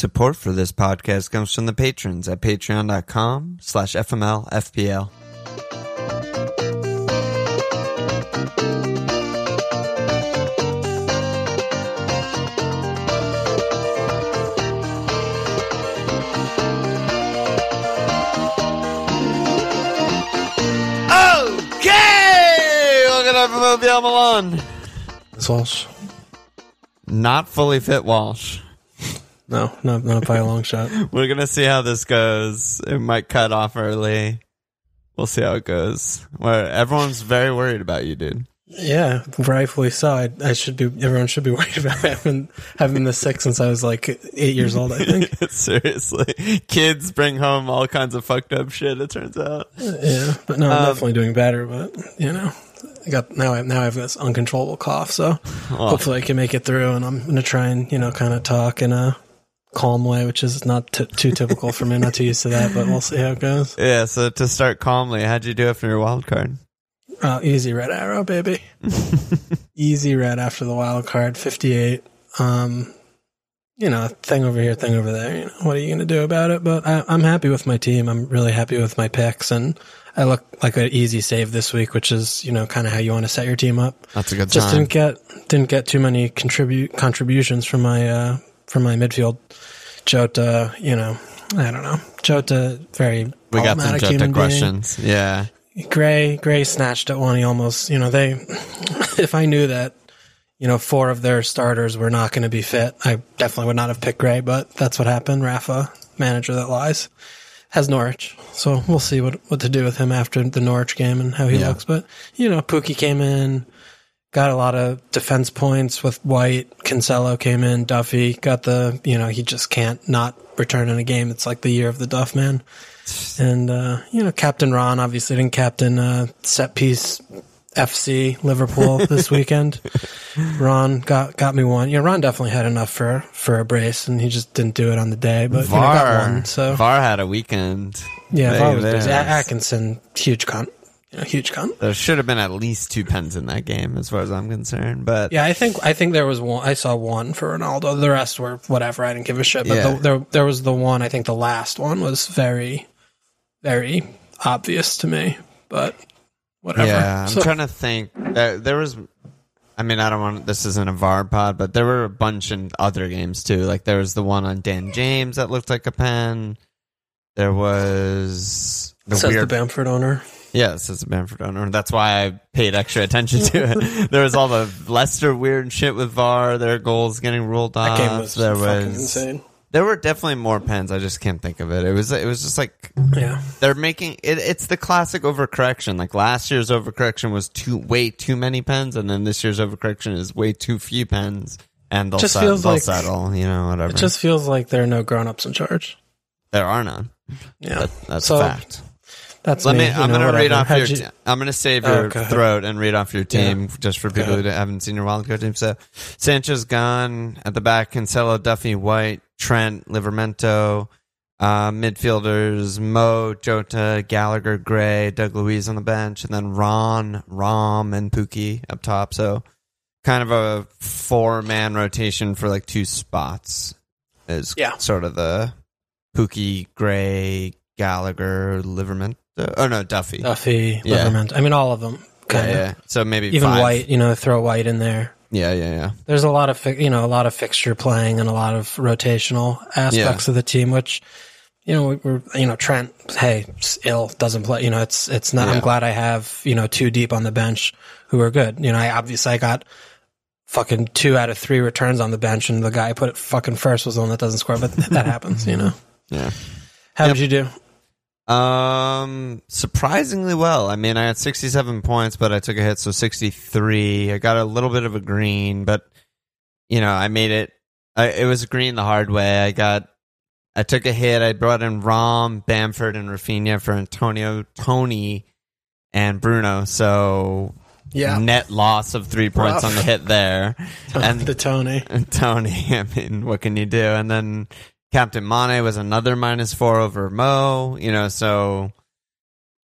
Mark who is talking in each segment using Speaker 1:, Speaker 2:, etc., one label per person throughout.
Speaker 1: Support for this podcast comes from the patrons at patreon.com slash FMLFPL. Okay! Welcome to FMLFPL Milan.
Speaker 2: It's Walsh.
Speaker 1: Not fully fit Walsh.
Speaker 2: No, not not by a long shot.
Speaker 1: We're gonna see how this goes. It might cut off early. We'll see how it goes. Where everyone's very worried about you, dude.
Speaker 2: Yeah, rightfully so. I, I should be. Everyone should be worried about having having this sick since I was like eight years old. I think.
Speaker 1: Seriously, kids bring home all kinds of fucked up shit. It turns out.
Speaker 2: Yeah, but no, I'm
Speaker 1: Um,
Speaker 2: definitely doing better. But you know, I got now. I now I have this uncontrollable cough. So hopefully I can make it through. And I'm gonna try and you know kind of talk in a calm way, which is not t- too typical for me. Not too used to that, but we'll see how it goes.
Speaker 1: Yeah. So to start calmly, how'd you do after your wild card?
Speaker 2: Uh, easy red arrow, baby. easy red after the wild card, 58. Um, you know, thing over here, thing over there. You know, what are you going to do about it? But I, I'm happy with my team. I'm really happy with my picks, and I look like an easy save this week, which is you know kind of how you want to set your team up.
Speaker 1: That's a good
Speaker 2: Just
Speaker 1: sign.
Speaker 2: didn't get didn't get too many contribute contributions from my uh from my midfield. Jota, you know, I don't know. Jota, very
Speaker 1: we got some Jota
Speaker 2: human being.
Speaker 1: questions. Yeah.
Speaker 2: Gray, Gray snatched at one. He almost, you know, they. If I knew that, you know, four of their starters were not going to be fit, I definitely would not have picked Gray. But that's what happened. Rafa, manager that lies, has Norwich, so we'll see what what to do with him after the Norwich game and how he
Speaker 1: Yeah.
Speaker 2: looks. But you know, Pukki came in, got a lot of defense points with White. Cancelo came in, Duffy got the, you know, he just can't not return in a game. It's like the year of the Duff man. And, uh, you know, Captain Ron obviously didn't captain, uh, set piece FC Liverpool this weekend. Ron got, got me one. Yeah, Ron definitely had enough for, for a brace and he just didn't do it on the day, but you know, got
Speaker 1: VAR.
Speaker 2: one. So
Speaker 1: VAR had a weekend.
Speaker 2: yeah, VAR was busy. Atkinson, huge cunt. You know, huge cunt.
Speaker 1: There should have been at least two pens in that game, as far as I'm concerned. But
Speaker 2: Yeah, I think I think there was one. I saw one for Ronaldo. The rest were whatever. I didn't give a shit. But
Speaker 1: Yeah.
Speaker 2: the, there there was the one. I think the last one was very, very obvious to me. But whatever.
Speaker 1: Yeah, I'm
Speaker 2: So-
Speaker 1: trying to think. There, there was, I mean, I don't want. This isn't a VAR pod, but there were a bunch in other games too. Like there was the one on Dan James that looked like a pen. There was the
Speaker 2: says
Speaker 1: weird.
Speaker 2: the Bamford owner.
Speaker 1: Yeah, it says Bamford owner. That's why I paid extra attention to it. there was all the Leicester weird shit with VAR. Their goals getting ruled off.
Speaker 2: That game was
Speaker 1: there
Speaker 2: fucking
Speaker 1: was.
Speaker 2: insane.
Speaker 1: There were definitely more pens. I just can't think of it. It was. It was just like
Speaker 2: Yeah,
Speaker 1: they're making it, it's the classic overcorrection. Like last year's overcorrection was too way too many pens, and then this year's overcorrection is way too few pens, and they'll,
Speaker 2: Just
Speaker 1: set-
Speaker 2: feels
Speaker 1: they'll
Speaker 2: like-
Speaker 1: settle. You know, whatever.
Speaker 2: it just feels like there are no grown ups in charge.
Speaker 1: there are none.
Speaker 2: Yeah,
Speaker 1: That, that's
Speaker 2: So,
Speaker 1: a fact.
Speaker 2: That's
Speaker 1: Let
Speaker 2: me.
Speaker 1: me. I'm gonna read off
Speaker 2: How'd
Speaker 1: your.
Speaker 2: you-
Speaker 1: t- I'm gonna save
Speaker 2: Oh,
Speaker 1: your
Speaker 2: go
Speaker 1: throat and read off your team just for people
Speaker 2: ahead.
Speaker 1: who haven't seen your wild card team. So Sanchez gone at the back. Cancelo, Duffy, White, Trent, Livramento. Uh, midfielders Mo, Jota, Gallagher, Gray, Douglas Luiz on the bench, and then Ron, Rom, and Pukki up top. So kind of a four man rotation for like two spots is
Speaker 2: Yeah.
Speaker 1: sort of the Pukki, Gray, Gallagher, Livramento. Oh no, Duffy.
Speaker 2: Duffy,
Speaker 1: Yeah.
Speaker 2: Livermore. I mean, all of them.
Speaker 1: yeah, yeah. So maybe
Speaker 2: Even
Speaker 1: five.
Speaker 2: White. You know, throw White in there.
Speaker 1: Yeah, yeah, yeah.
Speaker 2: there's a lot of fi- you know a lot of fixture playing and a lot of rotational aspects of the team which you know we- we're you know Trent hey ill doesn't play you know it's it's not
Speaker 1: Yeah.
Speaker 2: I'm glad I have you know two deep on the bench who are good you know I obviously I got fucking two out of three returns on the bench and the guy I put it fucking first was the one that doesn't score but that happens you know
Speaker 1: Yeah.
Speaker 2: how
Speaker 1: Yep.
Speaker 2: did you do
Speaker 1: Um, surprisingly well. I mean, I had 67 points, but I took a hit, so 63. I got a little bit of a green, but you know, I made it. I, it was green the hard way. I got. I took a hit. I brought in Rom, Bamford, and Raphinha for Antonio, Toney, and Bruno. So
Speaker 2: yeah
Speaker 1: net loss of three points on the hit there. and
Speaker 2: the Toney
Speaker 1: and Toney, I mean, what can you do? And then Captain Mane was another minus four over Mo, you know, so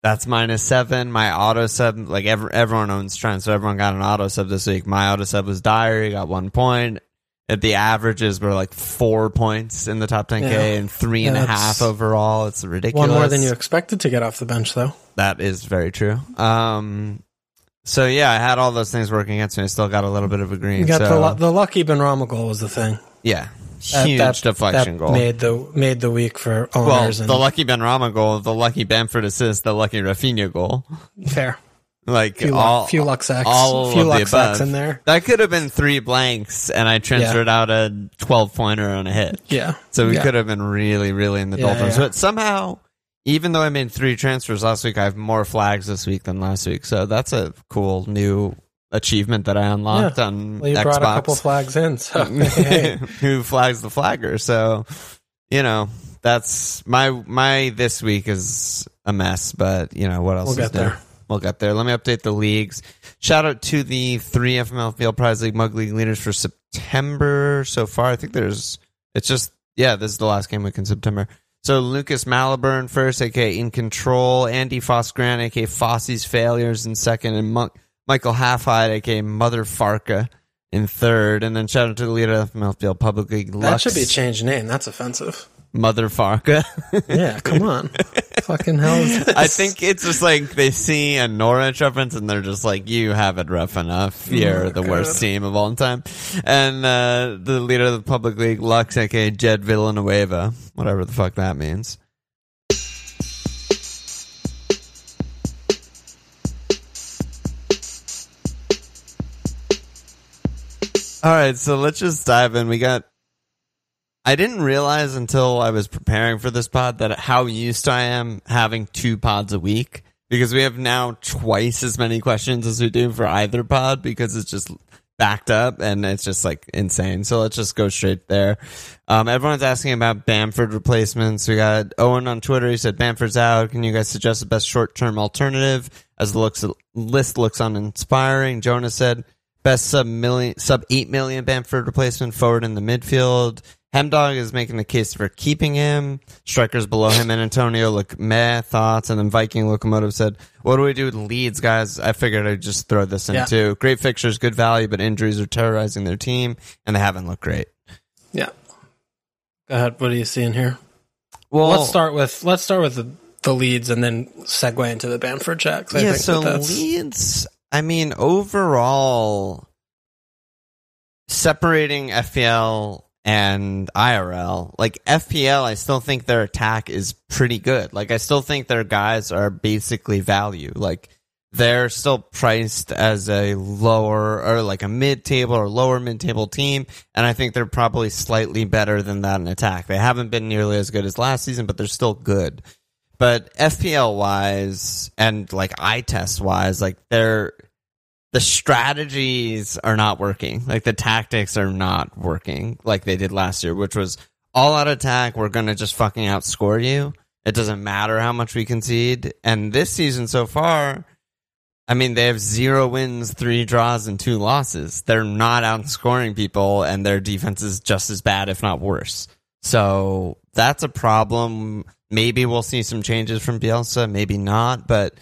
Speaker 1: that's minus seven. My auto sub, like every, everyone owns Trent, so everyone got an auto sub this week. My auto sub was he got one point. the averages were like four points in the top 10K
Speaker 2: Yeah.
Speaker 1: and three and a half overall. It's ridiculous.
Speaker 2: One more than you expected to get off the bench, though.
Speaker 1: That is very true. Um, so yeah, I had all those things working against me. I still got a little bit of a green.
Speaker 2: You got
Speaker 1: so,
Speaker 2: the the lucky Benrahma goal was the thing.
Speaker 1: yeah, huge
Speaker 2: that-
Speaker 1: deflection
Speaker 2: that
Speaker 1: goal.
Speaker 2: made the made the week for owners.
Speaker 1: well, the
Speaker 2: and
Speaker 1: lucky Benrahma goal, the lucky Bamford assist, the lucky Raphinha goal.
Speaker 2: fair.
Speaker 1: Like
Speaker 2: Few
Speaker 1: all,
Speaker 2: few luck sacks,
Speaker 1: all
Speaker 2: few
Speaker 1: of the
Speaker 2: luck sacks in there.
Speaker 1: That could have been three blanks, and I transferred out a twelve pointer on a hit.
Speaker 2: Yeah.
Speaker 1: So we
Speaker 2: Yeah.
Speaker 1: could have been really, really in the
Speaker 2: Yeah,
Speaker 1: doldrums.
Speaker 2: yeah.
Speaker 1: But somehow, even though I made three transfers last week, I have more flags this week than last week. So that's a cool new achievement that I unlocked on
Speaker 2: Well, you
Speaker 1: Xbox.
Speaker 2: brought a couple flags in, so.
Speaker 1: Who flags the flagger? So, you know, that's my my this week is a mess. But you know what else?
Speaker 2: We'll
Speaker 1: is
Speaker 2: get
Speaker 1: new?
Speaker 2: there.
Speaker 1: We'll get there. Let me update the leagues. Shout out to the three FML Field Prize League Mug League leaders for September so far. I think there's, it's just, yeah, this is the last game week in September. So Lucas Maliburn first, aka In Control, Andy Foss Grant, aka Fosse's Failures in second, and Mon- Michael Halfhide, aka Mother Farka in third. And then shout out to the leader of FML Field Public League,
Speaker 2: that should be a changed name. That's offensive.
Speaker 1: Mother Farka.
Speaker 2: Yeah, come on. Fucking hell?
Speaker 1: I think it's just like they see a Norwich reference and they're just like, "You have it rough enough. You're the worst team of all time." And uh, the leader of the public league, Lux, aka Jed Villanueva, whatever the fuck that means. All right, so let's just dive in. We got I didn't realize until I was preparing for this pod that how used I am having two pods a week because we have now twice as many questions as we do for either pod because it's just backed up and it's just like insane. So let's just go straight there. Um, everyone's asking about Bamford replacements. We got Owen on Twitter. He said Bamford's out. Can you guys suggest the best short term alternative as the looks list looks uninspiring? Jonah said best sub million sub eight million Bamford replacement forward in the midfield. Hemdog is making the case for keeping him. Strikers below him and Antonio look meh thoughts. And then Viking Locomotive said, What do we do with Leeds, guys? I figured I'd just throw this in
Speaker 2: Yeah.
Speaker 1: too. Great fixtures, good value, but injuries are terrorizing their team and they haven't looked great.
Speaker 2: Yeah. Go ahead. What are you seeing here?
Speaker 1: Well,
Speaker 2: let's start with let's start with the, the Leeds and then segue into the Bamford checks. I
Speaker 1: yeah,
Speaker 2: think
Speaker 1: so
Speaker 2: that
Speaker 1: Leeds, I mean, overall, separating FPL and IRL, like FPL, I still think their attack is pretty good. Like, I still think their guys are basically value. Like, they're still priced as a lower or like a mid table or lower mid table team. And I think they're probably slightly better than that in attack. They haven't been nearly as good as last season, but they're still good. But FPL wise and like eye test wise, like they're, the strategies are not working. Like the tactics are not working like they did last year, which was all out attack. We're going to just fucking outscore you. It doesn't matter how much we concede. And this season so far, I mean, they have zero wins, three draws, and two losses. They're not outscoring people, and their defense is just as bad, if not worse. So that's a problem. Maybe we'll see some changes from Bielsa, maybe not. But,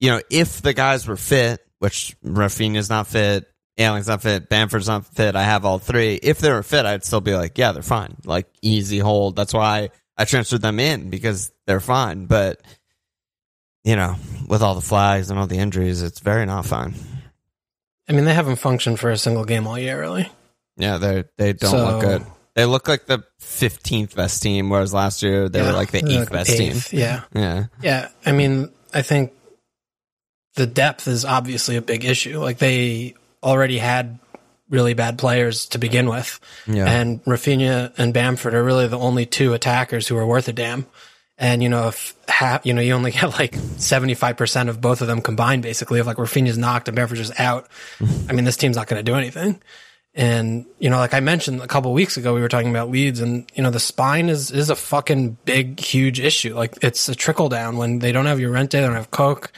Speaker 1: you know, if the guys were fit, which Raphinha's not fit, Ayling's not fit, Bamford's not fit, I have all three. If they were fit, I'd still be like, yeah, they're fine. Like, easy hold. That's why I transferred them in, because they're fine. But, you know, with all the flags and all the injuries, it's very not fine.
Speaker 2: I mean, they haven't functioned for a single game all year, really.
Speaker 1: Yeah, they they don't
Speaker 2: So-
Speaker 1: look good. They look like the fifteenth best team, whereas last year they were like the
Speaker 2: they're
Speaker 1: eighth best
Speaker 2: eighth,
Speaker 1: team.
Speaker 2: Yeah.
Speaker 1: Yeah,
Speaker 2: Yeah. I mean, I think the depth is obviously a big issue. Like they already had really bad players to begin with.
Speaker 1: yeah,
Speaker 2: And Raphinha and Bamford are really the only two attackers who are worth a damn. And you know, if half, you know, you only get like seventy five percent of both of them combined, basically. If like Raphinha's knocked and Bamford's just out, I mean, this team's not going to do anything. And you know, like I mentioned a couple weeks ago, we were talking about Leeds, and you know, the spine is is a fucking big, huge issue. Like it's a trickle down when they don't have Llorente, they don't have Koch.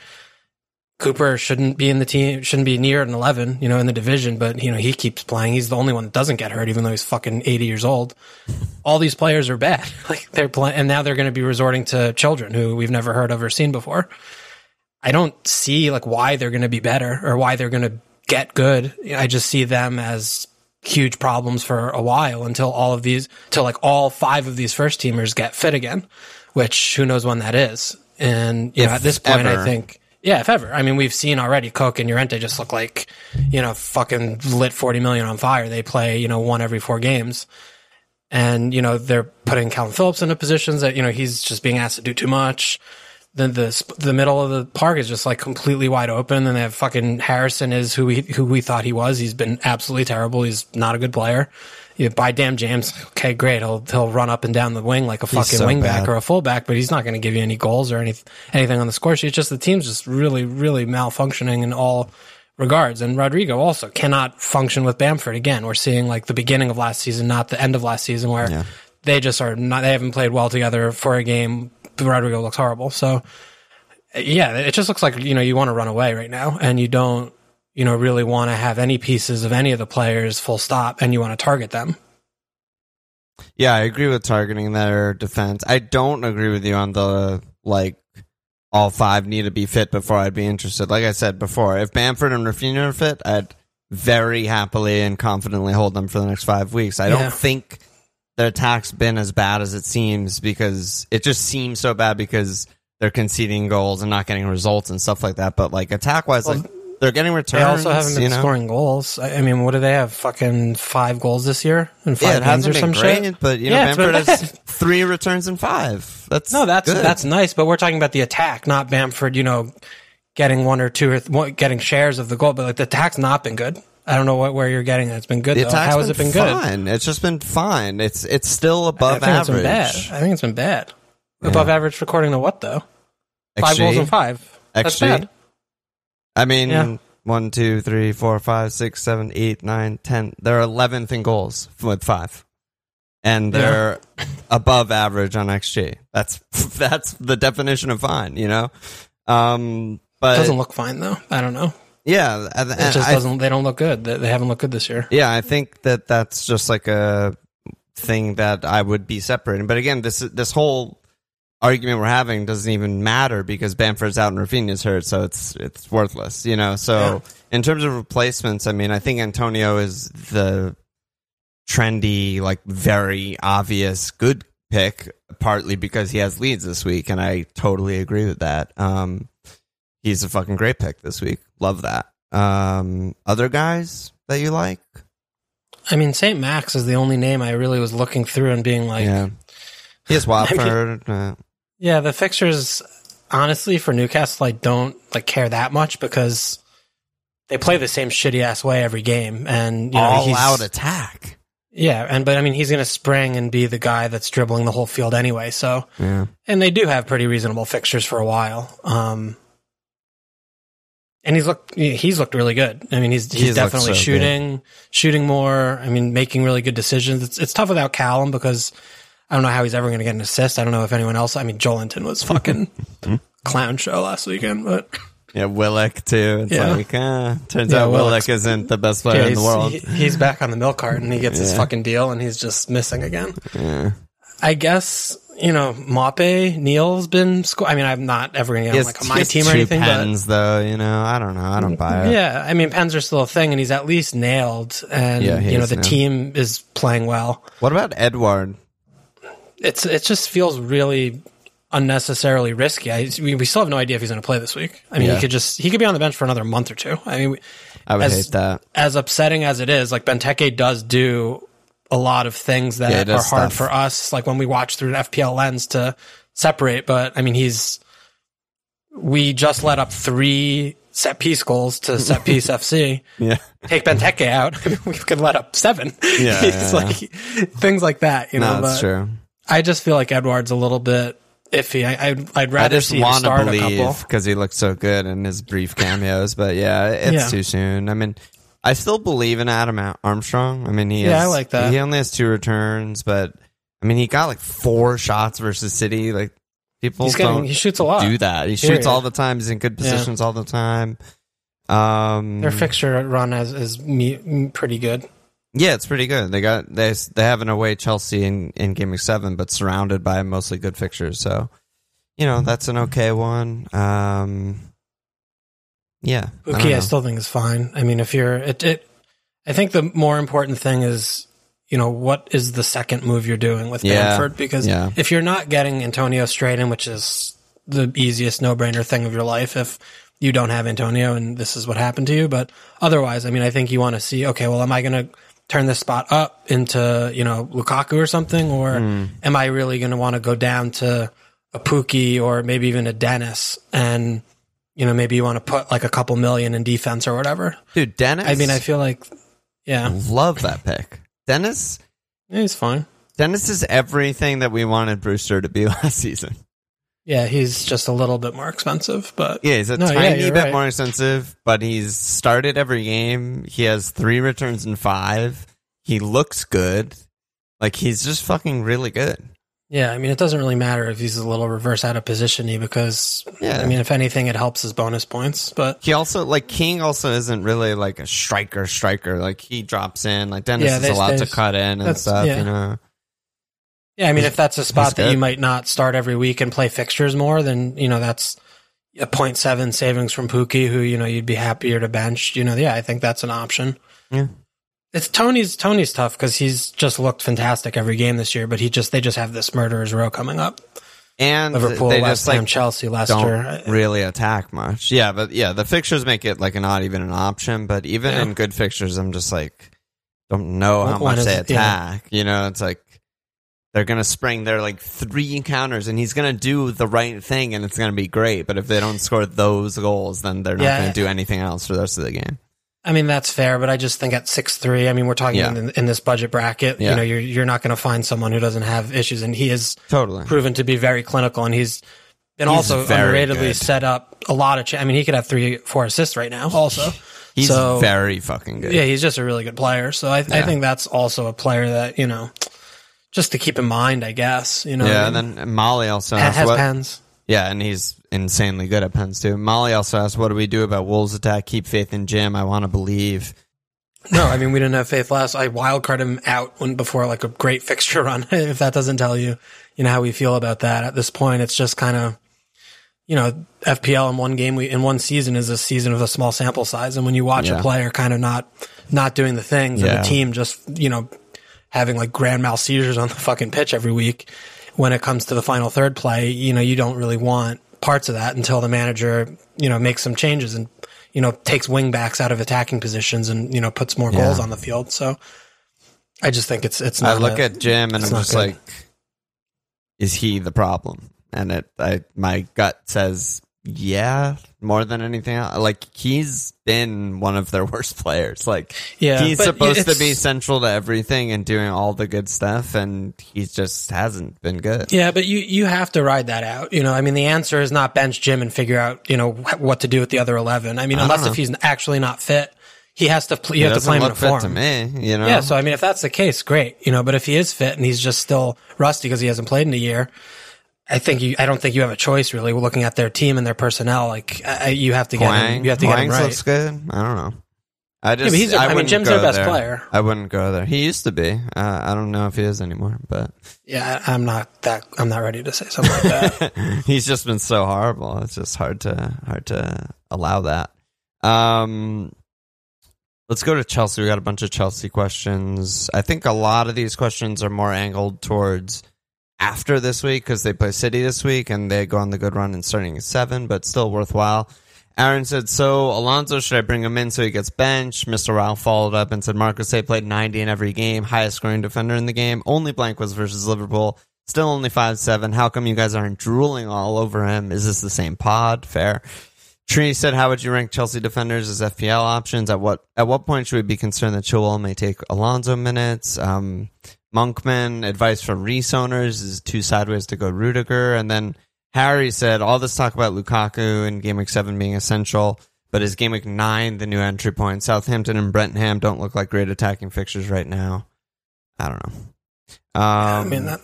Speaker 2: Cooper shouldn't be in the team, shouldn't be near an 11, you know, in the division, but, you know, he keeps playing. He's the only one that doesn't get hurt, even though he's fucking 80 years old. All these players are bad. Like, they're playing, and now they're going to be resorting to children who we've never heard of or seen before. I don't see, like, why they're going to be better or why they're going to get good. I just see them as huge problems for a while until all of these, till like all five of these first teamers get fit again, which who knows when that is. And, you know, at this point,
Speaker 1: ever.
Speaker 2: I think, yeah, if ever. I mean, we've seen already Cook and Llorente just look like, you know, fucking lit 40 million on fire. They play, you know, one every four games. And, you know, they're putting Kalvin Phillips into positions that, you know, he's just being asked to do too much. Then the the middle of the park is just like completely wide open. And they have fucking Harrison is who we who we thought he was. He's been absolutely terrible. He's not a good player. You buy Dan James, okay, great. He'll he'll run up and down the wing like a fucking
Speaker 1: so
Speaker 2: wingback or a fullback, but he's not going to give you any goals or any anything on the score sheet. It's just the team's just really really malfunctioning in all regards. And Rodrigo also cannot function with Bamford again. We're seeing like the beginning of last season, not the end of last season, where
Speaker 1: Yeah.
Speaker 2: they just are not. They haven't played well together for a game. Rodrigo looks horrible. So yeah, it just looks like you know you want to run away right now, and you don't you know really want to have any pieces of any of the players full stop, and you want to target them.
Speaker 1: Yeah, I agree with targeting their defense. I don't agree with you on the like all five need to be fit before I'd be interested. Like I said before, if Bamford and Raphinha are fit, I'd very happily and confidently hold them for the next five weeks. I
Speaker 2: Yeah.
Speaker 1: don't think their attack's been as bad as it seems because it just seems so bad because they're conceding goals and not getting results and stuff like that. But like attack wise, like they're getting returns.
Speaker 2: They also haven't been
Speaker 1: you know?
Speaker 2: scoring goals. I, I mean, what do they have? Fucking five goals this year and five
Speaker 1: Yeah,
Speaker 2: or some
Speaker 1: great,
Speaker 2: shit.
Speaker 1: but you know,
Speaker 2: Yeah,
Speaker 1: Bamford has three returns in five. That's
Speaker 2: No, that's
Speaker 1: good.
Speaker 2: that's nice, but we're talking about the attack, not Bamford. You know, getting one or two or th- getting shares of the goal. But like the attack's not been good. I don't know what where you're getting. it. It's been good.
Speaker 1: The
Speaker 2: though. How has it been good?
Speaker 1: It's just been fine. It's it's still
Speaker 2: I
Speaker 1: above
Speaker 2: been
Speaker 1: average.
Speaker 2: bad. I think it's been bad. Above average according to what though? Five
Speaker 1: XG?
Speaker 2: goals and five. That's bad.
Speaker 1: I mean,
Speaker 2: Yeah.
Speaker 1: one, two, three, four, five, six, seven, eight, nine, ten. They're eleventh in goals with five, and they're above average on XG. That's that's the definition of fine. You know, um, but
Speaker 2: doesn't look fine though. I don't know.
Speaker 1: Yeah, and-
Speaker 2: It just
Speaker 1: I-
Speaker 2: doesn't. They don't look good. They, haven't looked good this year.
Speaker 1: Yeah, I think that that's just like a thing that I would be separating. But again, this this whole argument we're having doesn't even matter because Bamford's out and Raphinha's hurt, so it's it's worthless, you know. So in terms of replacements, I mean, I think Antonio is the trendy, like very obvious good pick, partly because he has Leeds this week, and I totally agree with that. Um, he's a fucking great pick this week. Love that. Um, other guys that you like?
Speaker 2: I mean, St. Max is the only name I really was looking through and being like,
Speaker 1: yeah. He has Watford. uh,
Speaker 2: Yeah, the fixtures, honestly, for Newcastle, I don't like care that much because they play the same shitty ass way every game, and you know
Speaker 1: all out attack.
Speaker 2: yeah, and but I mean he's gonna spring and be the guy that's dribbling the whole field anyway. So,
Speaker 1: Yeah.
Speaker 2: and they do have pretty reasonable fixtures for a while. Um, and he's looked he's looked really good. I mean he's he's,
Speaker 1: He's
Speaker 2: definitely
Speaker 1: so
Speaker 2: shooting shooting more. I mean making really good decisions. It's it's tough without Callum because I don't know how he's ever going to get an assist. I don't know if anyone else. I mean Joelinton was fucking clown show last weekend, but
Speaker 1: Yeah, Willock too. It's
Speaker 2: Yeah.
Speaker 1: like, uh, turns
Speaker 2: Yeah,
Speaker 1: out Willock isn't the best player
Speaker 2: Yeah,
Speaker 1: in the world.
Speaker 2: he- he's back on the milk cart and he gets his fucking deal and he's just missing again.
Speaker 1: yeah.
Speaker 2: I guess you know Mape Neil's been. Sco- I mean, I'm not ever going to get on like a
Speaker 1: he
Speaker 2: my team or anything,
Speaker 1: pens, though. You know, I don't know. I don't buy it.
Speaker 2: yeah, I mean, pens are still a thing, and he's at least nailed, and
Speaker 1: Yeah,
Speaker 2: you know the
Speaker 1: nailed.
Speaker 2: team is playing well.
Speaker 1: What about Edouard?
Speaker 2: It's it just feels really unnecessarily risky. I, we, we still have no idea if he's going to play this week. I mean,
Speaker 1: Yeah.
Speaker 2: he could just he could be on the bench for another month or two. I mean,
Speaker 1: I would
Speaker 2: As-
Speaker 1: hate that.
Speaker 2: as upsetting as it is, like Benteke does do a lot of things
Speaker 1: Yeah,
Speaker 2: that are hard
Speaker 1: stuff.
Speaker 2: for us, like when we watch through an FPL lens to separate. But I mean, he's we just let up three set piece goals to set piece FC.
Speaker 1: Yeah.
Speaker 2: Take Benteke out, we could let up seven.
Speaker 1: Yeah,
Speaker 2: it's
Speaker 1: yeah,
Speaker 2: like things like that. You know,
Speaker 1: No, that's
Speaker 2: but
Speaker 1: true.
Speaker 2: I just feel like Edouard's a little bit iffy. I, I'd, I'd
Speaker 1: I
Speaker 2: rather
Speaker 1: just
Speaker 2: see him
Speaker 1: want to believe
Speaker 2: couple.
Speaker 1: because he looks so good in his brief cameos, but yeah, it's
Speaker 2: Yeah.
Speaker 1: too soon. I mean, I still believe in Adam Armstrong. I mean, he
Speaker 2: Yeah,
Speaker 1: has,
Speaker 2: I like that.
Speaker 1: He only has two returns, but I mean, he got like four shots versus City. Like people
Speaker 2: He's getting
Speaker 1: don't
Speaker 2: he shoots a lot.
Speaker 1: do that. He
Speaker 2: Period.
Speaker 1: shoots all the time. He's in good
Speaker 2: Yeah.
Speaker 1: positions all the time. Um,
Speaker 2: Their fixture run is, is me, pretty good.
Speaker 1: yeah, it's pretty good. They got they they have an away Chelsea in in game seven, but surrounded by mostly good fixtures. So, you know, that's an okay one. Um, yeah, I
Speaker 2: I, still think is fine. I mean, if you're it, it I think the more important thing is, you know, what is the second move you're doing with
Speaker 1: Yeah.
Speaker 2: Bamford? Because
Speaker 1: Yeah.
Speaker 2: if you're not getting Antonio straight in, which is the easiest no brainer thing of your life, if you don't have Antonio and this is what happened to you, but otherwise, I mean, I think you want to see, okay, well, am I going to turn this spot up into, you know, Lukaku or something, or
Speaker 1: Hmm.
Speaker 2: am I really going to want to go down to a Pukki or maybe even a Dennis and, you know, maybe you want to put like a couple million in defense or whatever.
Speaker 1: Dude, Dennis.
Speaker 2: I mean, I feel like, yeah,
Speaker 1: love that pick. Dennis.
Speaker 2: yeah, he's fine.
Speaker 1: Dennis is everything that we wanted Brewster to be last season.
Speaker 2: Yeah, he's just a little bit more expensive, but
Speaker 1: Yeah, he's a
Speaker 2: No, yeah,
Speaker 1: tiny
Speaker 2: you're
Speaker 1: bit
Speaker 2: right.
Speaker 1: more expensive, but he's started every game. He has three returns in five. He looks good. Like he's just fucking really good.
Speaker 2: Yeah, I mean, it doesn't really matter if he's a little reverse out of positiony because,
Speaker 1: Yeah.
Speaker 2: I mean, if anything, it helps his bonus points. But
Speaker 1: He also like King also isn't really like a striker striker. Like he drops in. Like Dennis
Speaker 2: Yeah,
Speaker 1: is allowed to cut in and stuff.
Speaker 2: yeah.
Speaker 1: You know.
Speaker 2: yeah, I mean, if that's a spot that you might not start every week and play fixtures more, then you know that's a 0.7 savings from Pukki, who you know you'd be happier to bench. You know, yeah, I think that's an option.
Speaker 1: Yeah.
Speaker 2: It's Toney's Toney's tough because he's just looked fantastic every game this year, but he just they just have this murderers row coming up.
Speaker 1: And
Speaker 2: Liverpool,
Speaker 1: they
Speaker 2: West
Speaker 1: just
Speaker 2: Ham,
Speaker 1: like
Speaker 2: Chelsea, Leicester.
Speaker 1: don't really attack much. Yeah, but yeah, the fixtures make it like not even an option. But even
Speaker 2: Yeah.
Speaker 1: in good fixtures, I'm just like don't know how much
Speaker 2: is
Speaker 1: they
Speaker 2: it- yeah.
Speaker 1: attack. You know, it's like they're gonna spring their like three encounters, and he's gonna do the right thing, and it's gonna be great. But if they don't score those goals, then they're not
Speaker 2: Yeah.
Speaker 1: gonna do anything else for the rest of the game.
Speaker 2: I mean, that's fair, but I just think at six three. I mean, we're talking
Speaker 1: Yeah.
Speaker 2: in, in this budget bracket.
Speaker 1: Yeah.
Speaker 2: You know, you're you're not going to find someone who doesn't have issues, and he has
Speaker 1: Totally.
Speaker 2: proven to be very clinical, and he's been
Speaker 1: He's
Speaker 2: also underratedly
Speaker 1: good.
Speaker 2: set up a lot of. Ch- I mean, he could have three, four assists right now. Also,
Speaker 1: He's
Speaker 2: So-
Speaker 1: very fucking good.
Speaker 2: yeah, he's just a really good player. So I, I think that's also a player that you know, just to keep in mind, I guess. You know,
Speaker 1: Yeah,
Speaker 2: I
Speaker 1: and then Molly also
Speaker 2: ha-
Speaker 1: asked
Speaker 2: has
Speaker 1: what,
Speaker 2: pens.
Speaker 1: Yeah, and he's insanely good at pens too. Molly also asked, "What do we do about Wolves' attack? Keep faith in Jim. I want to believe."
Speaker 2: No, I mean we didn't have faith last. I wild wildcard him out when before like a great fixture run. if that doesn't tell you, you know how we feel about that at this point, it's just kind of, you know, FPL in one game we in one season is a season of a small sample size, and when you watch
Speaker 1: Yeah.
Speaker 2: a player kind of not not doing the things, and the team just you know having like grand mal seizures on the fucking pitch every week, when it comes to the final third play, you know you don't really want parts of that until the manager you know makes some changes and you know takes wing backs out of attacking positions and you know puts more goals on the field. So I just think it's it's
Speaker 1: I look
Speaker 2: a-
Speaker 1: at Jim and I'm just
Speaker 2: good.
Speaker 1: like, "Is he the problem?" And it, I, my gut says, "Yeah." More than anything else, like he's been one of their worst players. Like
Speaker 2: Yeah,
Speaker 1: he's supposed to be central to everything and doing all the good stuff, and he just hasn't been good.
Speaker 2: Yeah, but you you have to ride that out. You know, I mean, the answer is not bench Jim and figure out you know wh- what to do with the other eleven. I mean,
Speaker 1: I
Speaker 2: unless if he's actually not fit, he has to. Pl- you have to play him in a form.
Speaker 1: to me. You know,
Speaker 2: Yeah, so I mean, if that's the case, great. You know, but if he is fit and he's just still rusty because he hasn't played in a year, I think you. I don't think you have a choice really. Looking at their team and their personnel, like I, I- you have to get him.
Speaker 1: Hwang,
Speaker 2: You have to get him right.
Speaker 1: looks good. I don't know. I just,
Speaker 2: but he's a- I mean, Jim's their best
Speaker 1: there.
Speaker 2: player.
Speaker 1: I wouldn't go there. He used to be. Uh, I don't know if he is anymore, but
Speaker 2: Yeah, I- I'm not that. I'm not ready to say something like that.
Speaker 1: he's just been so horrible. It's just hard to hard to allow that. Um, let's go to Chelsea. We got a bunch of Chelsea questions. I think a lot of these questions are more angled towards after this week because they play City this week and they go on the good run and starting at seven, but still worthwhile. Aaron said, "So Alonso, should I bring him in so he gets benched?" Mr. Ralph followed up and said, "Marcus Hay played 90 in every game, highest scoring defender in the game. Only blank was versus Liverpool. Still only five seven. How come you guys aren't drooling all over him? Is this the same pod? Fair." Trini said, "How would you rank Chelsea defenders as FPL options? At what at what point should we be concerned that Chilwell may take Alonso minutes?" Um, Monkman advice for Reece owners is two sideways to go Rudiger, and then Harry said all this talk about Lukaku and Game Week Seven being essential, but is Game Week Nine the new entry point? Southampton and Brentford don't look like great attacking fixtures right now. I don't know. Um,
Speaker 2: I mean, that,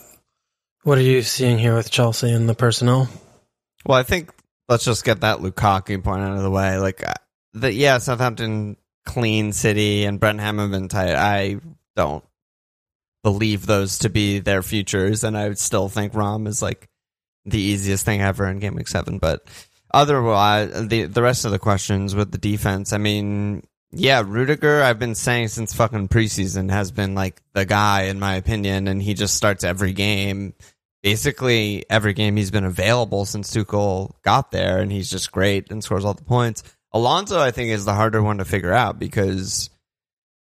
Speaker 2: what are you seeing here with Chelsea and the personnel?
Speaker 1: Well, I think let's just get that Lukaku point out of the way. Like, uh, the yeah, Southampton clean City and Brentford have been tight. I don't believe those to be their futures, and I would still think Rom is like the easiest thing ever in Game Week Seven. But otherwise, the the rest of the questions with the defense, I mean, yeah, Rudiger, I've been saying since fucking preseason has been like the guy in my opinion, and he just starts every game. Basically, every game he's been available since Tuchel got there, and he's just great and scores all the points. Alonso, I think, is the harder one to figure out because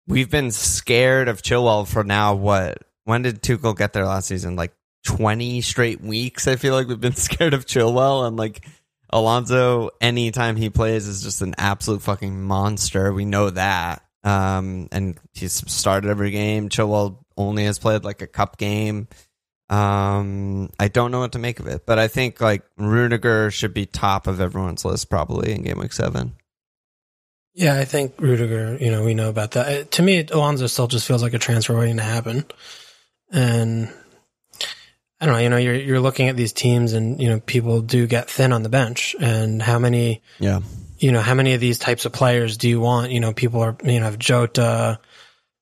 Speaker 1: we've been scared of Chilwell for now. What? When did Tuchel get there last season? Like twenty straight weeks. I feel like we've been scared of Chilwell, and like Alonso, anytime he plays, is just an absolute fucking monster. We know that. Um, and he's started every game. Chilwell only has played like a cup game. Um, I don't know what to make of it, but I think like Rudiger should be top of everyone's list probably in game week seven.
Speaker 2: Yeah, I think Rudiger, you know, we know about that. Uh, to me, Alonso still just feels like a transfer waiting to happen. And I don't know, you know, you're you're looking at these teams and, you know, people do get thin on the bench and how many
Speaker 1: Yeah.
Speaker 2: you know, how many of these types of players do you want? You know, people are you know, have Jota,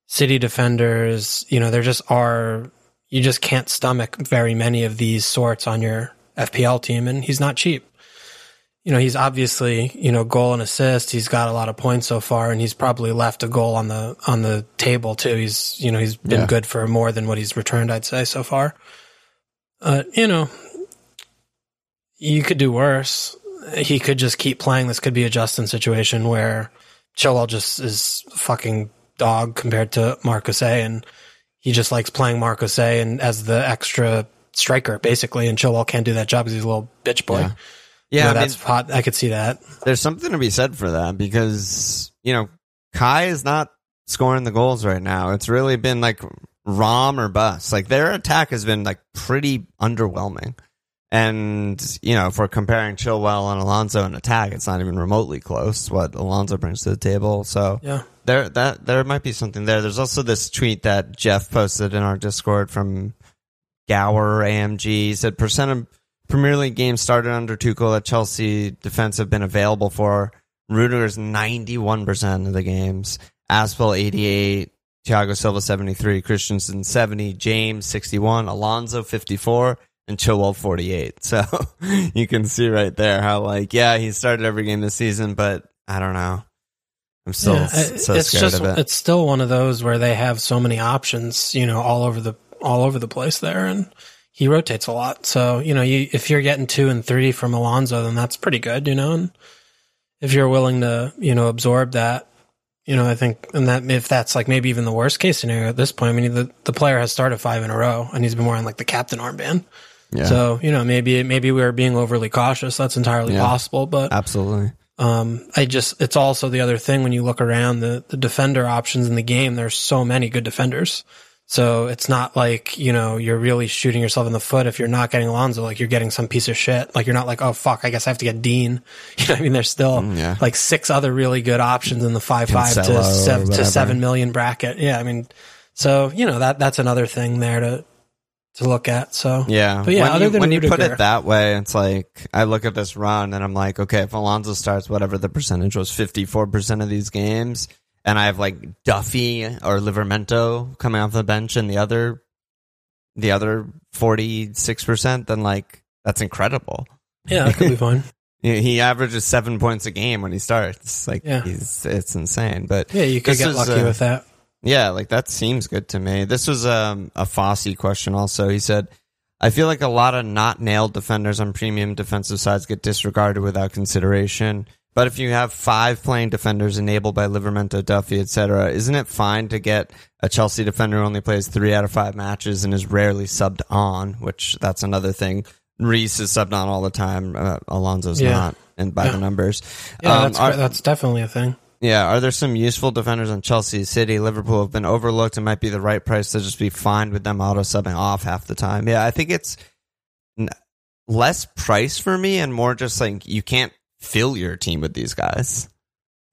Speaker 2: city defenders, you know, there just are you just can't stomach very many of these sorts on your FPL team and he's not cheap. You know, he's obviously, you know, goal and assist. He's got a lot of points so far and he's probably left a goal on the on the table too. He's, you know, he's been
Speaker 1: Yeah.
Speaker 2: good for more than what he's returned, I'd say so far. Uh, you know, you could do worse. He could just keep playing. This could be a Justin situation where Chilwell just is fucking dog compared to Marcus A. And he just likes playing Marcus A. and as the extra striker, basically. And Chilwell can't do that job because he's a little bitch boy.
Speaker 1: Yeah. Yeah, I mean,
Speaker 2: that's hot. I could see that.
Speaker 1: there's something to be said for that because you know Kai is not scoring the goals right now. It's really been like Rom or bust. Like their attack has been like pretty underwhelming. And you know, if we're comparing Chilwell and Alonso in attack, it's not even remotely close what Alonso brings to the table. So
Speaker 2: Yeah.
Speaker 1: there that there might be something there. There's also this tweet that Jeff posted in our Discord from Gower AMG. He said percent of Premier League games started under Tuchel at Chelsea defense have been available for. Rudiger's 91% of the games, Aspel 88, Thiago Silva 73, Christensen 70, James 61, Alonso 54, and Chilwell 48. So you can see right there how like yeah, he started every game this season, but I don't know. I'm still
Speaker 2: Yeah,
Speaker 1: so
Speaker 2: it's
Speaker 1: scared
Speaker 2: just
Speaker 1: of it.
Speaker 2: it's still one of those where they have so many options, you know, all over the all over the place there, and he rotates a lot. So you know, you, if you're getting two and three from Alonso, then that's pretty good, you know. And if you're willing to, you know, absorb that, you know, I think, and that if that's like maybe even the worst case scenario at this point, I mean, the the player has started five in a row, and he's been wearing like the captain armband.
Speaker 1: yeah,
Speaker 2: So you know, maybe maybe we are being overly cautious. That's entirely
Speaker 1: Yeah.
Speaker 2: possible, but
Speaker 1: absolutely.
Speaker 2: um, I just, it's also the other thing when you look around the, the defender options in the game, there's so many good defenders. So it's not like, you know, you're really shooting yourself in the foot if you're not getting Alonso, like you're getting some piece of shit. Like you're not like, oh fuck, I guess I have to get Dean. You know I mean? There's still
Speaker 1: Mm, yeah.
Speaker 2: like six other really good options in the five five to seven, to seven million bracket. Yeah. I mean, so, you know, that, that's another thing there to, to look at. So
Speaker 1: Yeah,
Speaker 2: But yeah,
Speaker 1: when
Speaker 2: other
Speaker 1: you,
Speaker 2: than
Speaker 1: when you put it that way, it's like I look at this run and I'm like, okay, if Alonso starts whatever the percentage was, 54 percent of these games, and I have like Duffy or Livramento coming off the bench, and the other, the other 46 percent, then like that's incredible.
Speaker 2: yeah, that could be fine.
Speaker 1: He he averages seven points a game when he starts. Like
Speaker 2: Yeah.
Speaker 1: he's it's insane, but
Speaker 2: Yeah. You could get
Speaker 1: is,
Speaker 2: lucky
Speaker 1: uh,
Speaker 2: with that.
Speaker 1: yeah, like that seems good to me. This was um, a Fossey question also. He said, I feel like a lot of not nailed defenders on premium defensive sides get disregarded without consideration. But if you have five playing defenders enabled by Livramento, Duffy, etc., isn't it fine to get a Chelsea defender who only plays three out of five matches and is rarely subbed on? Which that's another thing. Reece is subbed on all the time. Uh, Alonso's
Speaker 2: Yeah.
Speaker 1: not, and by
Speaker 2: Yeah.
Speaker 1: the numbers.
Speaker 2: Yeah.
Speaker 1: Um,
Speaker 2: that's,
Speaker 1: are-
Speaker 2: that's definitely a thing.
Speaker 1: yeah, are there some useful defenders on Chelsea, City, Liverpool have been overlooked and might be the right price to just be fine with them auto subbing off half the time? Yeah, I think it's n- less price for me and more just like you can't fill your team with these guys.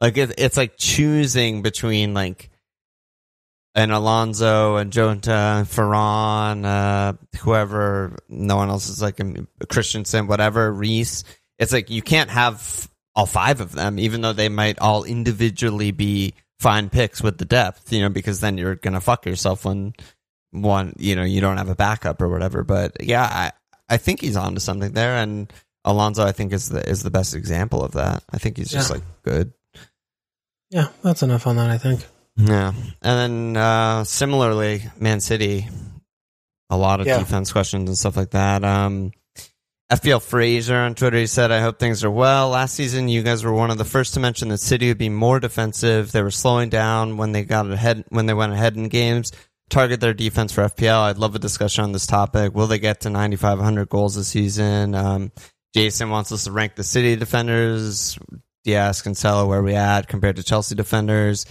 Speaker 1: Like it, it's like choosing between like an Alonso and Jota, Ferran, uh, whoever, no one else is like Christensen, whatever, Reece. It's like you can't have all five of them, even though they might all individually be fine picks with the depth, you know, because then you're gonna fuck yourself when one, you know, you don't have a backup or whatever. But yeah, I I think he's onto something there, and Alonso I think is the is the best example of that. I think he's just
Speaker 2: Yeah.
Speaker 1: like good.
Speaker 2: Yeah, that's enough on that. I think.
Speaker 1: Yeah, and then uh, similarly, Man City, a lot of
Speaker 2: Yeah.
Speaker 1: defense questions and stuff like that. Um, FPL Fraser on Twitter he said, "I hope things are well. Last season, you guys were one of the first to mention that City would be more defensive. They were slowing down when they got ahead when they went ahead in games. Target their defense for FPL. I'd love a discussion on this topic. Will they get to 9,500 goals this season? Um, Jason wants us to rank the City defenders. Dias, Cancelo, where we at compared to Chelsea defenders?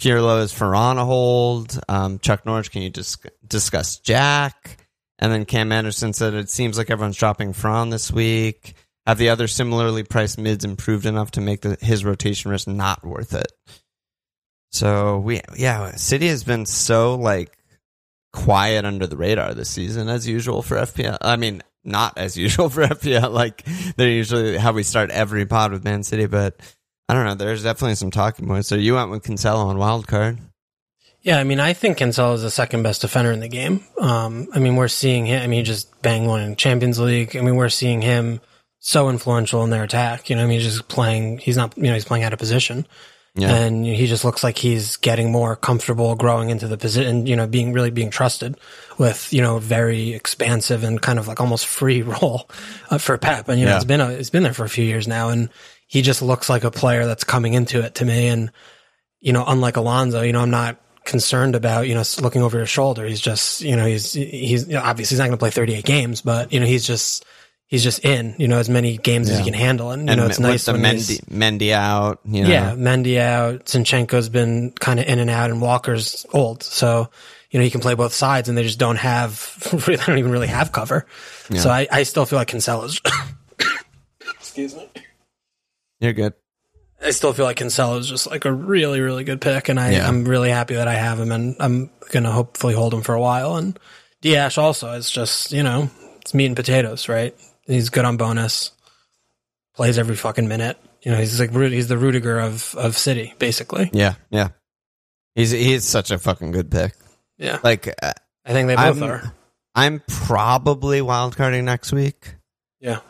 Speaker 1: Pirlo is Ferran a hold. Um, Chuck Norris, can you just discuss Jack? And then Cam Anderson said it seems like everyone's dropping Ferran this week. Have the other similarly priced mids improved enough to make the, his rotation risk not worth it? So we, yeah, City has been so like quiet under the radar this season as usual for FPL. I mean, not as usual for FPL. Like they're usually how we start every pod with Man City, but I don't know. There's definitely some talking points. So you went with Cancelo on wild card.
Speaker 2: Yeah, I mean, I think Cancelo is the second best defender in the game. Um, I mean, we're seeing him. I mean, he just banged one in Champions League. I mean, we're seeing him so influential in their attack. You know, I mean, he's just playing. He's not. You know, he's playing out of position,
Speaker 1: Yeah.
Speaker 2: and he just looks like he's getting more comfortable, growing into the position. You know, being really being trusted with you know very expansive and kind of like almost free role uh, for Pep. And you know,
Speaker 1: Yeah.
Speaker 2: it's been a, it's been there for a few years now, and he just looks like a player that's coming into it to me. And you know, unlike Alonso, you know, I'm not concerned about you know looking over his shoulder. He's just you know he's he's you know, obviously he's not going to play 38 games, but you know he's just he's just in you know as many games as he can handle, and you
Speaker 1: and
Speaker 2: know it's nice
Speaker 1: the
Speaker 2: when he's-
Speaker 1: Mendy, Mendy out. You know,
Speaker 2: yeah, Mendy out, Zinchenko's been kind of in and out, and Walker's old, so you know he can play both sides, and they just don't have they don't even really have cover. So I, I still feel like Cancelo's. Excuse me.
Speaker 1: you're good.
Speaker 2: I still feel like Cancelo is just like a really, really good pick, and I,
Speaker 1: Yeah.
Speaker 2: I'm really happy that I have him, and I'm gonna hopefully hold him for a while. And Diash also is just you know it's meat and potatoes, right? He's good on bonus, plays every fucking minute. You know, he's like he's the Rudiger of of City, basically.
Speaker 1: Yeah, yeah. He's he's such a fucking good pick.
Speaker 2: Yeah,
Speaker 1: Like uh,
Speaker 2: I think they both
Speaker 1: I'm
Speaker 2: are.
Speaker 1: I'm probably wildcarding next week,
Speaker 2: Yeah,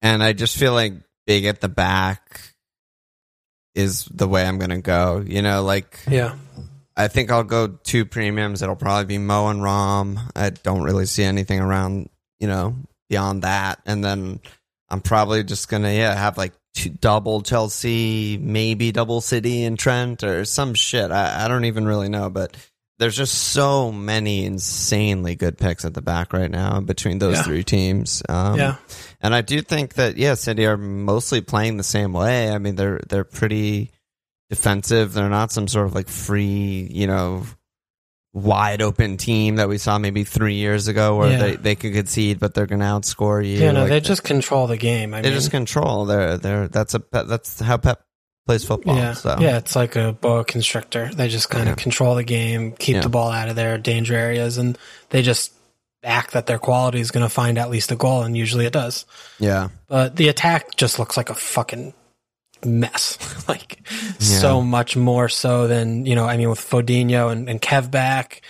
Speaker 1: and I just feel like big at the back is the way I'm gonna go. You know, like
Speaker 2: yeah,
Speaker 1: I think I'll go two premiums. It'll probably be Mo and Rom. I don't really see anything around, you know, beyond that. And then I'm probably just gonna yeah have like two, double Chelsea, maybe double City and Trent or some shit. I, I don't even really know, but there's just so many insanely good picks at the back right now between those
Speaker 2: Yeah.
Speaker 1: three teams. Um,
Speaker 2: yeah,
Speaker 1: and I do think that yeah, City are mostly playing the same way. I mean, they're they're pretty defensive. They're not some sort of like free, you know, wide open team that we saw maybe three years ago where
Speaker 2: Yeah.
Speaker 1: they, they could concede, but they're gonna outscore you.
Speaker 2: yeah. No,
Speaker 1: Like,
Speaker 2: they just control the game. I
Speaker 1: they
Speaker 2: mean,
Speaker 1: just control. They're they're that's a that's how Pep plays football.
Speaker 2: yeah,
Speaker 1: So
Speaker 2: yeah. It's like a boa constrictor. They just kind of
Speaker 1: Yeah.
Speaker 2: control the game, keep
Speaker 1: Yeah.
Speaker 2: the ball out of their danger areas, and they just act that their quality is going to find at least a goal, and usually it does.
Speaker 1: yeah,
Speaker 2: But the attack just looks like a fucking mess. like so much more so than you know. I mean, with Fodinho and, and Kev back.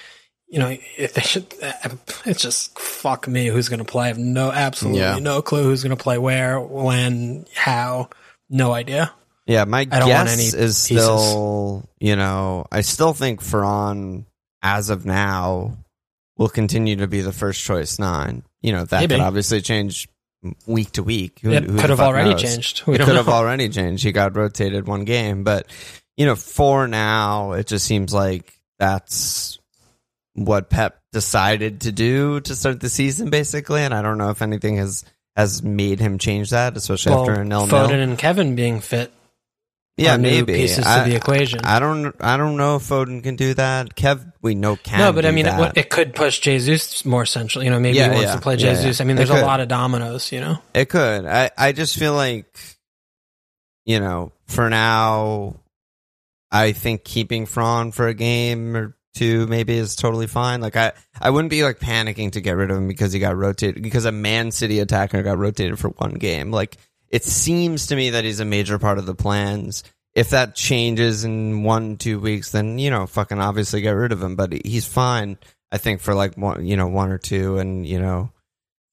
Speaker 2: You know, if they should, it's just fuck me. Who's going to play? I have no, absolutely
Speaker 1: Yeah.
Speaker 2: no clue who's going to play where, when, how. No idea.
Speaker 1: yeah. My
Speaker 2: I
Speaker 1: guess is
Speaker 2: pieces.
Speaker 1: still you know I still think Ferran as of now will continue to be the first choice nine. You know that
Speaker 2: Maybe.
Speaker 1: could obviously change week to week. Who,
Speaker 2: It could have already
Speaker 1: knows?
Speaker 2: changed. We
Speaker 1: it could have already changed. He got rotated one game, but you know, for now, it just seems like that's what Pep decided to do to start the season, basically. And I don't know if anything has has made him change that, especially
Speaker 2: Well,
Speaker 1: after a nil
Speaker 2: Foden and Kevin being fit.
Speaker 1: Yeah, maybe
Speaker 2: pieces to the equation.
Speaker 1: I don't. I don't know if Foden can do that. Kev, we know can.
Speaker 2: no, but I mean, it,
Speaker 1: that.
Speaker 2: it could push Jesus more central. You know, maybe
Speaker 1: Yeah,
Speaker 2: he wants
Speaker 1: yeah.
Speaker 2: to play
Speaker 1: Yeah,
Speaker 2: Jesus. I mean, there's a lot of dominoes. You know.
Speaker 1: It could. I, I just feel like, you know, for now, I think keeping Fran for a game or two maybe is totally fine. Like I, I wouldn't be like panicking to get rid of him because he got rotated because a Man City attacker got rotated for one game. Like it seems to me that he's a major part of the plans. If that changes in one two weeks, then you know, fucking obviously get rid of him. But he's fine. I think for like one, you know, one or two, and you know,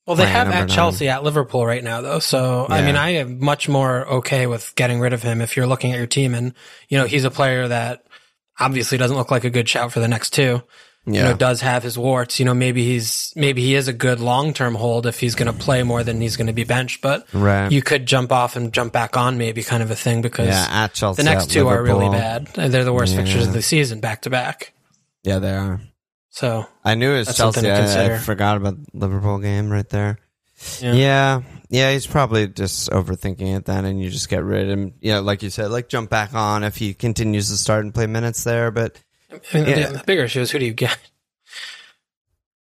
Speaker 2: Well, they have at
Speaker 1: nine.
Speaker 2: Chelsea, at Liverpool right now, though. So, I mean, I am much more okay with getting rid of him if you're looking at your team. And, you know, he's a player that obviously doesn't look like a good shout for the next two. You know, does have his warts. You know, maybe he's, maybe he is a good long term hold if he's going to play more than he's going to be benched. But
Speaker 1: right.
Speaker 2: you could jump off and jump back on, maybe kind of a thing because
Speaker 1: yeah, at Chelsea.
Speaker 2: the next two are really bad. They're the worst fixtures of the season back to back.
Speaker 1: Yeah, they are.
Speaker 2: So,
Speaker 1: I knew it was Chelsea. I, I forgot about the Liverpool game right there.
Speaker 2: Yeah.
Speaker 1: Yeah. yeah, He's probably just overthinking it then, and you just get rid of him. Yeah, like you said, like jump back on if he continues to start and play minutes there. But
Speaker 2: I mean,
Speaker 1: Yeah.
Speaker 2: the, bigger issue is who do you get?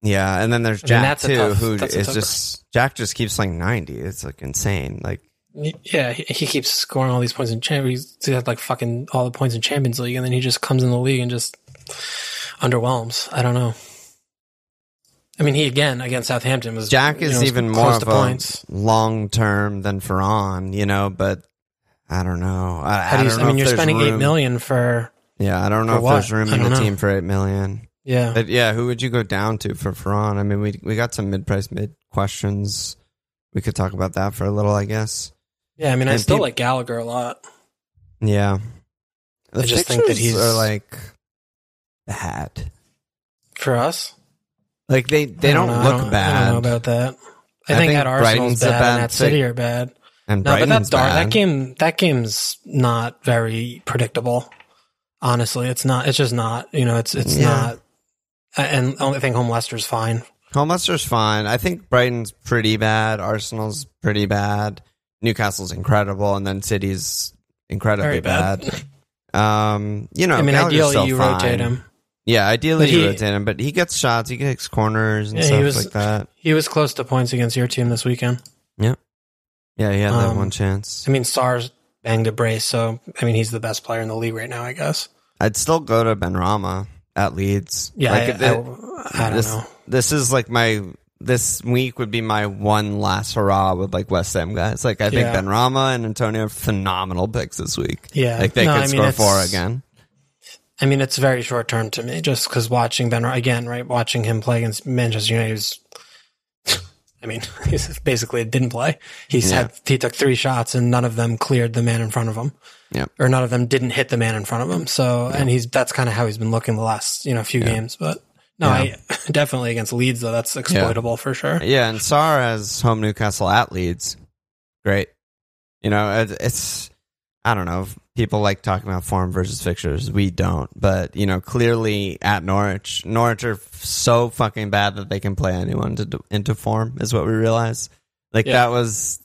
Speaker 1: yeah, and then there's
Speaker 2: I mean,
Speaker 1: Jack too,
Speaker 2: tough-
Speaker 1: who
Speaker 2: a
Speaker 1: just Jack just keeps like ninety. It's like insane. Like
Speaker 2: Yeah, he, he keeps scoring all these points in Champions. He had like fucking all the points in Champions League, and then he just comes in the league and just underwhelms. I don't know. I mean, he again against Southampton was
Speaker 1: Jack is
Speaker 2: know,
Speaker 1: even more of a
Speaker 2: points.
Speaker 1: long term than Ferran, you know. But I don't know. I,
Speaker 2: How do you, I mean, you're spending eight
Speaker 1: room-
Speaker 2: million for
Speaker 1: Yeah, I don't know
Speaker 2: For
Speaker 1: if
Speaker 2: what?
Speaker 1: there's room
Speaker 2: I
Speaker 1: in the
Speaker 2: don't know.
Speaker 1: team for eight million.
Speaker 2: yeah.
Speaker 1: But yeah, who would you go down to for Ferran? I mean, we we got some mid price mid questions. We could talk about that for a little, I guess.
Speaker 2: Yeah, I mean, I
Speaker 1: and
Speaker 2: still
Speaker 1: peop-
Speaker 2: like Gallagher a lot.
Speaker 1: Yeah, the
Speaker 2: I just think that he's-
Speaker 1: are like bad.
Speaker 2: For us,
Speaker 1: Like they they
Speaker 2: I
Speaker 1: don't,
Speaker 2: know, I
Speaker 1: look
Speaker 2: don't-
Speaker 1: bad.
Speaker 2: I don't know about that. I,
Speaker 1: I
Speaker 2: think,
Speaker 1: think
Speaker 2: at Arsenal's
Speaker 1: Brighton's a
Speaker 2: bad,
Speaker 1: bad
Speaker 2: and at City are bad.
Speaker 1: and
Speaker 2: No, but
Speaker 1: Brighton's
Speaker 2: that's dark.
Speaker 1: bad.
Speaker 2: That game, that game's not very predictable. Honestly, it's not. It's just not. You know, it's it's
Speaker 1: Yeah.
Speaker 2: not. And I think home Leicester's fine.
Speaker 1: Home Leicester's fine. I think Brighton's pretty bad. Arsenal's pretty bad. Newcastle's incredible, and then City's incredibly
Speaker 2: Very bad.
Speaker 1: bad. Um, you know,
Speaker 2: I mean,
Speaker 1: Gallagher's
Speaker 2: ideally you
Speaker 1: fine.
Speaker 2: rotate him.
Speaker 1: Yeah, ideally
Speaker 2: But
Speaker 1: you
Speaker 2: he-
Speaker 1: rotate him, but he gets shots, he takes corners and
Speaker 2: Yeah, he
Speaker 1: stuff
Speaker 2: was-
Speaker 1: like that.
Speaker 2: He was close to points against your team this weekend.
Speaker 1: Yeah, yeah, he had that
Speaker 2: Um,
Speaker 1: one chance.
Speaker 2: I mean, Stars banged a brace, so I mean, he's the best player in the league right now, I guess.
Speaker 1: I'd still go to Benrahma at Leeds.
Speaker 2: Yeah,
Speaker 1: Like,
Speaker 2: I,
Speaker 1: it-
Speaker 2: I, I don't
Speaker 1: this,
Speaker 2: know.
Speaker 1: This is like my this week would be my one last hurrah with like West Ham guys. Like I think
Speaker 2: Yeah.
Speaker 1: Benrahma and Antonio are phenomenal picks this week.
Speaker 2: Yeah,
Speaker 1: Like they
Speaker 2: No,
Speaker 1: could
Speaker 2: I mean,
Speaker 1: score four again.
Speaker 2: I mean, it's very short term to me, just because watching Ben again, right? Watching him play against Manchester United was. I mean, he's basically it didn't play. He had he took three shots and none of them cleared the man in front of him.
Speaker 1: Yep.
Speaker 2: Or none of them didn't hit the man in front of him. So, and he's that's kind of how he's been looking the last you know few games. But no,
Speaker 1: Yeah.
Speaker 2: I definitely against Leeds though. That's exploitable for sure.
Speaker 1: Yeah, and Sarr has home Newcastle at Leeds. Great. You know, it's I don't know. People like talking about form versus fixtures. We don't, but you know, clearly at Norwich, Norwich are so fucking bad that they can play anyone to, into form. Is what we realize. Like
Speaker 2: Yeah.
Speaker 1: that was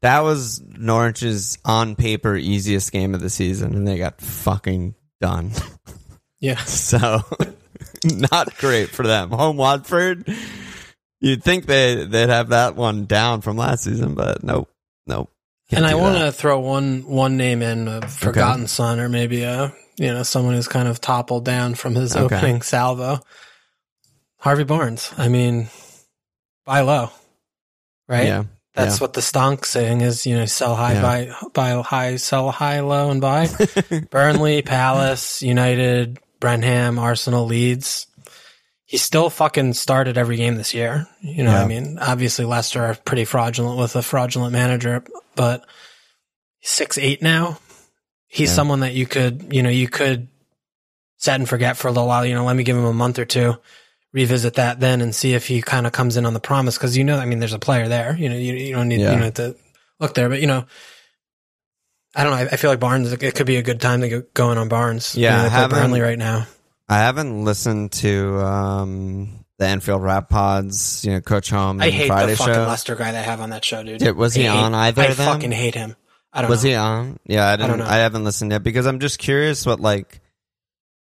Speaker 1: that was Norwich's on paper easiest game of the season, and they got fucking done.
Speaker 2: Yeah.
Speaker 1: So not great for them. Home Watford. You'd think they they'd have that one down from last season, but nope, nope. Can't
Speaker 2: and I want to throw one one name in, uh, a forgotten son, or maybe a you know someone who's kind of toppled down from his
Speaker 1: Okay.
Speaker 2: opening salvo. Harvey Barnes. I mean, buy low, right?
Speaker 1: Yeah,
Speaker 2: That's what the stonk saying is. You know, sell high,
Speaker 1: Yeah.
Speaker 2: buy buy high, sell high, low, and buy. Burnley, Palace, United, Brenham, Arsenal, Leeds. He still fucking started every game this year. You know, what
Speaker 1: Yeah.
Speaker 2: I mean, obviously Leicester are pretty fraudulent with a fraudulent manager, but six eight now. He's
Speaker 1: Yeah.
Speaker 2: someone that you could, you know, you could set and forget for a little while. You know, let me give him a month or two, revisit that then, and see if he kind of comes in on the promise. Because you know, I mean, there's a player there. You know, you, you don't need
Speaker 1: Yeah.
Speaker 2: you know to look there, but you know. I don't know. I I feel like Barnes. It could be a good time to go going on Barnes.
Speaker 1: Yeah,
Speaker 2: you know, they play
Speaker 1: haven't-
Speaker 2: Burnley right now.
Speaker 1: I haven't listened to um, the Anfield Wrap Pods. You know, Coach Home.
Speaker 2: I hate
Speaker 1: Friday
Speaker 2: the fucking
Speaker 1: show.
Speaker 2: Leicester guy they have on that show, dude.
Speaker 1: Did- was he
Speaker 2: I hate-
Speaker 1: on either
Speaker 2: I
Speaker 1: of them?
Speaker 2: fucking hate him. I don't know.
Speaker 1: Was
Speaker 2: know.
Speaker 1: he on? Yeah, I didn't.
Speaker 2: don't know.
Speaker 1: I, haven't listened yet because I'm just curious what like.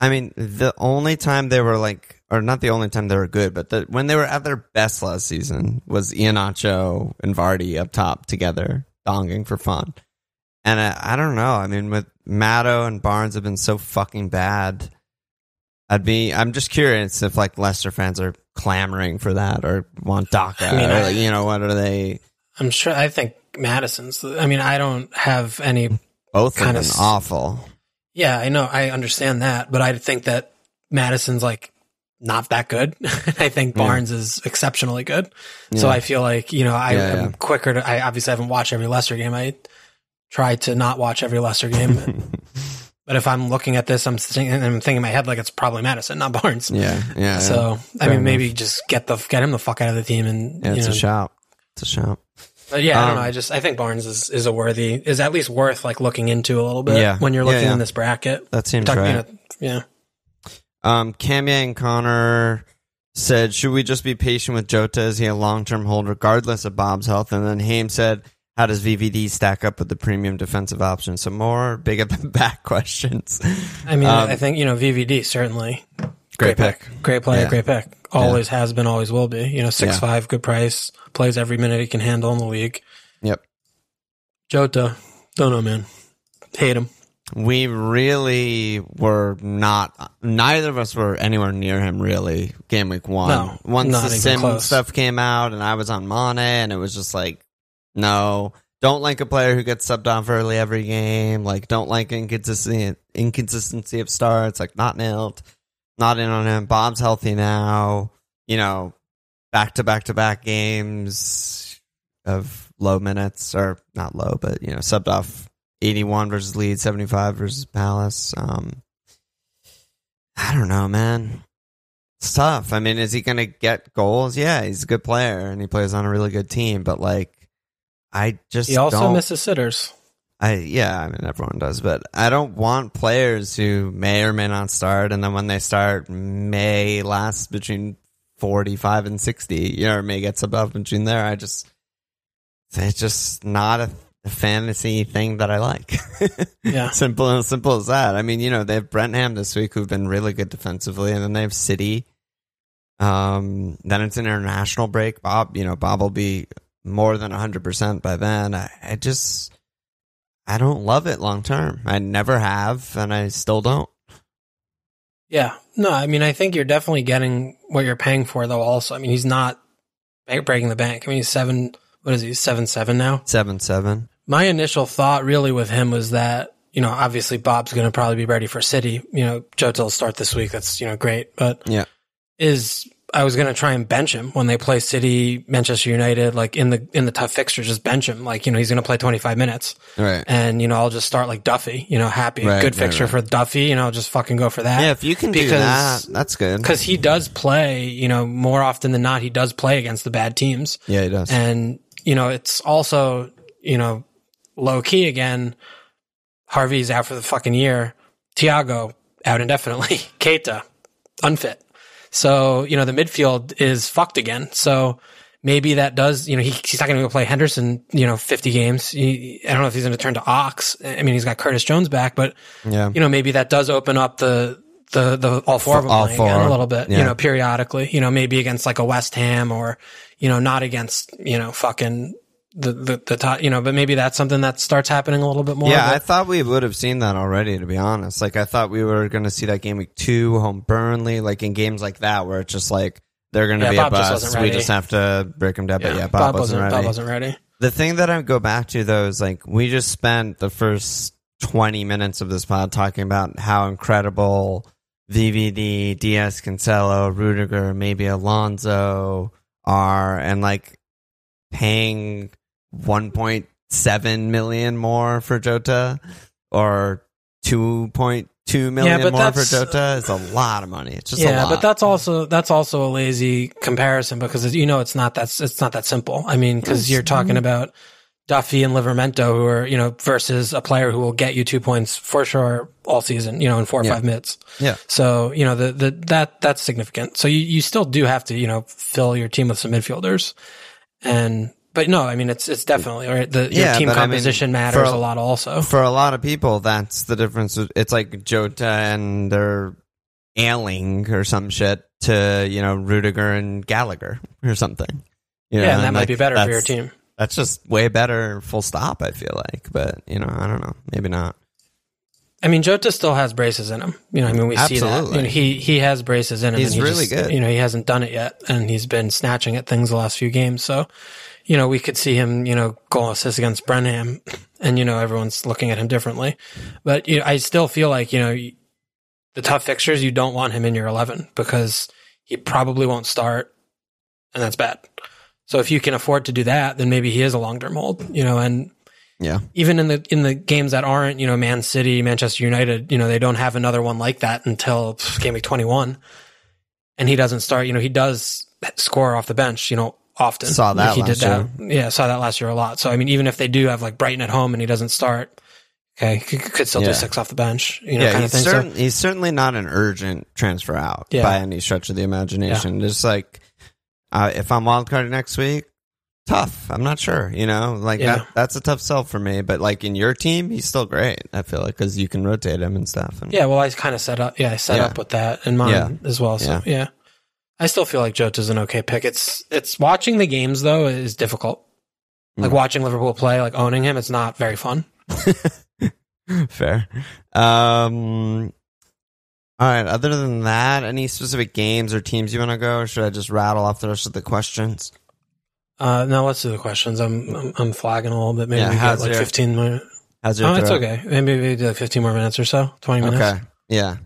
Speaker 1: I mean, the only time they were like, or not the only time they were good, but the, when they were at their best last season was Iheanacho and Vardy up top together, donging for fun. And I, I don't know. I mean, with Matto and Barnes have been so fucking bad. I'd be. I'm just curious if like Leicester fans are clamoring for that or want Daka.
Speaker 2: I mean,
Speaker 1: or,
Speaker 2: I-
Speaker 1: you know, what are they?
Speaker 2: I'm sure. I think Maddison's. I mean, I don't have any.
Speaker 1: Both
Speaker 2: Kinda
Speaker 1: been awful.
Speaker 2: Yeah, I know. I understand that, but I think that Maddison's like not that good. I think Barnes is exceptionally good. So
Speaker 1: Yeah.
Speaker 2: I feel like, you know, I
Speaker 1: Yeah,
Speaker 2: am
Speaker 1: yeah.
Speaker 2: quicker to, I obviously haven't watched every Leicester game. I try to not watch every Leicester game. but if I'm looking at this, I'm thinking, I'm thinking in my head like it's probably Maddison, not Barnes.
Speaker 1: Yeah, yeah.
Speaker 2: So, I
Speaker 1: Fair
Speaker 2: mean, maybe just get the, get him the fuck out of the team and,
Speaker 1: yeah, it's
Speaker 2: know,
Speaker 1: a shout. It's a shout.
Speaker 2: but yeah, I don't
Speaker 1: Um,
Speaker 2: know. I just, I think Barnes is, is a worthy, is at least worth like looking into a little bit
Speaker 1: Yeah.
Speaker 2: when you're looking
Speaker 1: yeah.
Speaker 2: in this bracket.
Speaker 1: That seems
Speaker 2: Talking,
Speaker 1: right.
Speaker 2: you know, yeah.
Speaker 1: Um, Kanye and Connor said, "Should we just be patient with Jota? Is he a long-term hold regardless of Bob's health?" And then Haim said, "How does VVD stack up with the premium defensive option?" So more big at the back questions.
Speaker 2: I mean,
Speaker 1: Um,
Speaker 2: I think, you know, VVD certainly
Speaker 1: Great pick.
Speaker 2: Great player,
Speaker 1: Yeah.
Speaker 2: great pick. Always has been, always will be. You know, six
Speaker 1: Yeah.
Speaker 2: five, good price, plays every minute he can handle in the league.
Speaker 1: Yep.
Speaker 2: Jota, don't know, man. Hate him.
Speaker 1: We really were not. Neither of us were anywhere near him. Really, game week one.
Speaker 2: No,
Speaker 1: Once the sim
Speaker 2: close.
Speaker 1: stuff came out, and I was on Mane, and it was just like, no, don't like a player who gets subbed off early every game. Like, don't like inconsistency inconsistency of starts. Like, not nailed. Not in on him. Bob's healthy now. You know, back to back to back games of low minutes, or not low, but you know, subbed off 81 versus Leeds, 75 versus Palace. Um, I don't know, man. It's tough. I mean, is he going to get goals? Yeah, he's a good player and he plays on a really good team, but like, I just
Speaker 2: He also
Speaker 1: don't,
Speaker 2: misses sitters.
Speaker 1: I yeah, I mean everyone does, but I don't want players who may or may not start, and then when they start, may last between forty-five and sixty. You know, or may get subbed off between there. I just it's just not a, a fantasy thing that I like.
Speaker 2: Yeah.
Speaker 1: simple and simple as that. I mean, you know, they have Brentham this week who've been really good defensively, and then they have City. Um, then it's an international break. Bob, you know, Bob will be more than hundred percent by then. I, I just I don't love it long term. I never have, and I still don't.
Speaker 2: Yeah. No, I mean, I think you're definitely getting what you're paying for, though, also. I mean, he's not breaking the bank. I mean, he's seven, what is he, seven, seven now?
Speaker 1: Seven seven.
Speaker 2: My initial thought really with him was that, you know, obviously Bob's going to probably be ready for City. You know, Jota will start this week. That's, you know, great. But
Speaker 1: Yeah.
Speaker 2: is I was going to try and bench him when they play City, Manchester United, like in the, in the tough fixture, just bench him. Like, you know, he's going to play 25 minutes
Speaker 1: Right.
Speaker 2: and, you know, I'll just start like Duffy, you know, happy,
Speaker 1: Right,
Speaker 2: good fixture
Speaker 1: right.
Speaker 2: for Duffy, you know, just fucking go for that.
Speaker 1: Yeah, if you can do
Speaker 2: Because-
Speaker 1: that, that's good.
Speaker 2: Cause he does play, you know, more often than not, he does play against the bad teams.
Speaker 1: Yeah, he does.
Speaker 2: And, you know, it's also, you know, low key again. Harvey's out for the fucking year. Thiago out indefinitely. Keita unfit. So, you know, the midfield is fucked again. So maybe that does, you know, he, he's not going to go play Henderson, you know, 50 games. He, I don't know if he's going to turn to Ox. I mean, he's got Curtis Jones back, but,
Speaker 1: yeah.
Speaker 2: you know, maybe that does open up the, the, the, all four of them
Speaker 1: All
Speaker 2: playing again a little bit,
Speaker 1: Yeah.
Speaker 2: you know, periodically, you know, maybe against like a West Ham or, you know, not against, you know, fucking the, the, the top, you know, but maybe that's something that starts happening a little bit more.
Speaker 1: Yeah, I thought we would have seen that already, to be honest. Like, I thought we were going to see that game week two, home Burnley, like in games like that, where it's just like, they're going to
Speaker 2: Yeah,
Speaker 1: be
Speaker 2: Bob
Speaker 1: a
Speaker 2: just
Speaker 1: bust.
Speaker 2: wasn't
Speaker 1: We just have to break them down. But yeah, Bob, wasn't, ready.
Speaker 2: Bob wasn't ready.
Speaker 1: The thing that I go back to, though, is like, we just spent the first 20 minutes of this pod talking about how incredible VVD, Dias Cancelo, Rudiger, maybe Alonso are, and like paying 1.7 million more for Jota or 2.2 million
Speaker 2: but
Speaker 1: more for Jota is a lot of money. It's just a
Speaker 2: Yeah, but that's also that's also a lazy comparison because you know it's not that it's not that simple. I mean, because you're mm-hmm. talking about Duffy and Livramento, who are you know versus a player who will get you two points for sure all season, you know, in four or
Speaker 1: Yeah.
Speaker 2: five minutes.
Speaker 1: yeah.
Speaker 2: So you know the the that that's significant. So you you still do have to you know fill your team with some midfielders, and but no, I mean it's it's definitely right. The your team
Speaker 1: but I mean,
Speaker 2: composition matters
Speaker 1: a-
Speaker 2: a lot also.
Speaker 1: For a lot of people, that's the difference. It's like Jota and they're Ayling or some shit to, you know, Rudiger and Gallagher or something. You know,
Speaker 2: yeah, and that might
Speaker 1: like,
Speaker 2: be better for your team.
Speaker 1: That's just way better, full stop, I feel like. But, you know, I don't know. Maybe not.
Speaker 2: I mean, Jota still has braces in him. You know, I mean, we see that.
Speaker 1: Absolutely.
Speaker 2: You know, he he has braces in him.
Speaker 1: He's
Speaker 2: and he
Speaker 1: really
Speaker 2: just-
Speaker 1: good.
Speaker 2: You know, he hasn't done it yet, and he's been snatching at things the last few games. So, you know, we could see him, you know, goal assist against Brenham, and you know, everyone's looking at him differently. But you know, I still feel like you know, the tough fixtures, you don't want him in your eleven because he probably won't start, and that's bad. So if you can afford to do that, then maybe he is a long term hold, you know, and
Speaker 1: Yeah.
Speaker 2: even in the in the games that aren't, you know, Man City, Manchester United, you know, they don't have another one like that until game week 21. And he doesn't start, you know, he does score off the bench, you know, often.
Speaker 1: Saw that
Speaker 2: Like he
Speaker 1: last
Speaker 2: did that. Yeah, saw that last year a lot. So I mean, even if they do have like Brighton at home and he doesn't start, okay, he could still
Speaker 1: Yeah.
Speaker 2: do six off the bench, you know,
Speaker 1: yeah,
Speaker 2: kind of
Speaker 1: he's,
Speaker 2: thing.
Speaker 1: certain, he's certainly not an urgent transfer out
Speaker 2: Yeah.
Speaker 1: by any stretch of the imagination. Just like uh, if I'm wildcarding next week, tough. I'm not sure. You know, like
Speaker 2: Yeah.
Speaker 1: that, that's a tough sell for me. But like in your team, he's still great. I feel like because you can rotate him and stuff. And
Speaker 2: Yeah, well, I kind of set up. Yeah, I set
Speaker 1: Yeah.
Speaker 2: up with that in mind as well. So
Speaker 1: Yeah.
Speaker 2: I still feel like Jota's an okay pick. It's it's watching the games though is difficult. Like
Speaker 1: Mm.
Speaker 2: watching Liverpool play, like owning him, it's not very fun.
Speaker 1: Fair. Um, all right. Other than that, any specific games or teams you want to go? Or should I just rattle off the rest of the questions?
Speaker 2: Uh, now let's do the questions. I'm I'm, I'm flagging a little bit. Maybe
Speaker 1: Yeah,
Speaker 2: we get like
Speaker 1: your-
Speaker 2: 15 minutes.
Speaker 1: How's your
Speaker 2: Oh, it's okay. Maybe we do like 15 more minutes or so. 20 minutes.
Speaker 1: Okay. Yeah.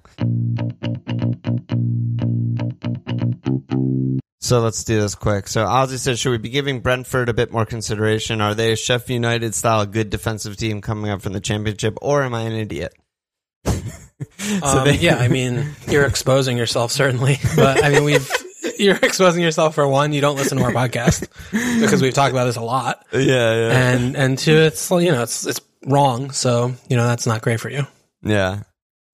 Speaker 1: So let's do this quick. So Ozzy said, should we be giving Brentford a bit more consideration? Are they a Sheffield United style good defensive team coming up from the championship, or am I an idiot? so
Speaker 2: Um,
Speaker 1: they-
Speaker 2: yeah, I mean, you're exposing yourself certainly, but I mean, we've you're exposing yourself for one. You don't listen to our podcast because we've talked about this a lot,
Speaker 1: yeah, yeah,
Speaker 2: and and two, it's you know, it's it's wrong. So you know, that's not great for you.
Speaker 1: yeah.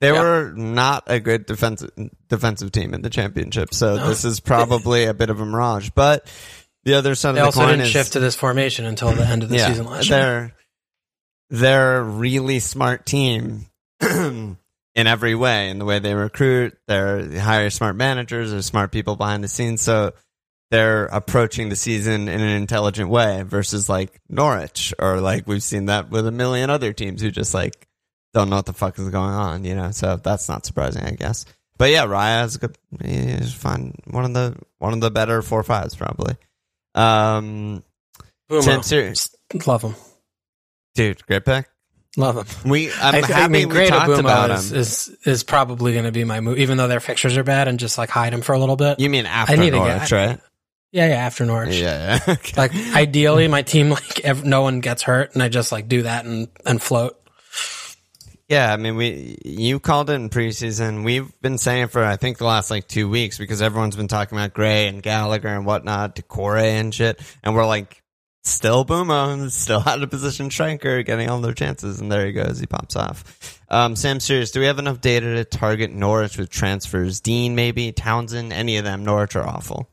Speaker 1: They
Speaker 2: Yeah.
Speaker 1: were not a good defensive defensive team in the championship, so this is probably a bit of a mirage. But the other side
Speaker 2: They
Speaker 1: of the
Speaker 2: also
Speaker 1: coin
Speaker 2: didn't
Speaker 1: is
Speaker 2: shift to this formation until the end of the season last year.
Speaker 1: they're they're a really smart team in every way. In the way they recruit, they're they hire smart managers, they're smart people behind the scenes. So they're approaching the season in an intelligent way versus like Norwich or like we've seen that with a million other teams who just like don't know what the fuck is going on, you know. So that's not surprising, I guess. But yeah, Raya is a good. He's fine. One of the one of the better four fives probably. Um,
Speaker 2: Mbeumo.
Speaker 1: Sam Ser-
Speaker 2: love him,
Speaker 1: dude, great pick.
Speaker 2: love him.
Speaker 1: We, I'm
Speaker 2: I,
Speaker 1: happy
Speaker 2: I mean,
Speaker 1: we
Speaker 2: great
Speaker 1: talked
Speaker 2: Mbeumo
Speaker 1: about
Speaker 2: is,
Speaker 1: him.
Speaker 2: is is probably going to be my move, even though their fixtures are bad, and just like hide him for a little bit.
Speaker 1: you mean after
Speaker 2: I need
Speaker 1: Norwich,
Speaker 2: get-
Speaker 1: right?
Speaker 2: Yeah, yeah. After Norwich,
Speaker 1: Yeah, yeah. Okay.
Speaker 2: like ideally, my team like ev- no one gets hurt, and I just like do that and and float.
Speaker 1: Yeah. I mean, we you called it in preseason. We've been saying for I think the last like two weeks because everyone's been talking about Gray and Gallagher and whatnot, Doucouré and shit, and we're like, still Mbeumo, still out of position striker, getting all their chances, and there he goes, he pops off. Um, Sam, serious, do we have enough data to target Norwich with transfers? Dean, maybe Townsend, any of them? Norwich are awful.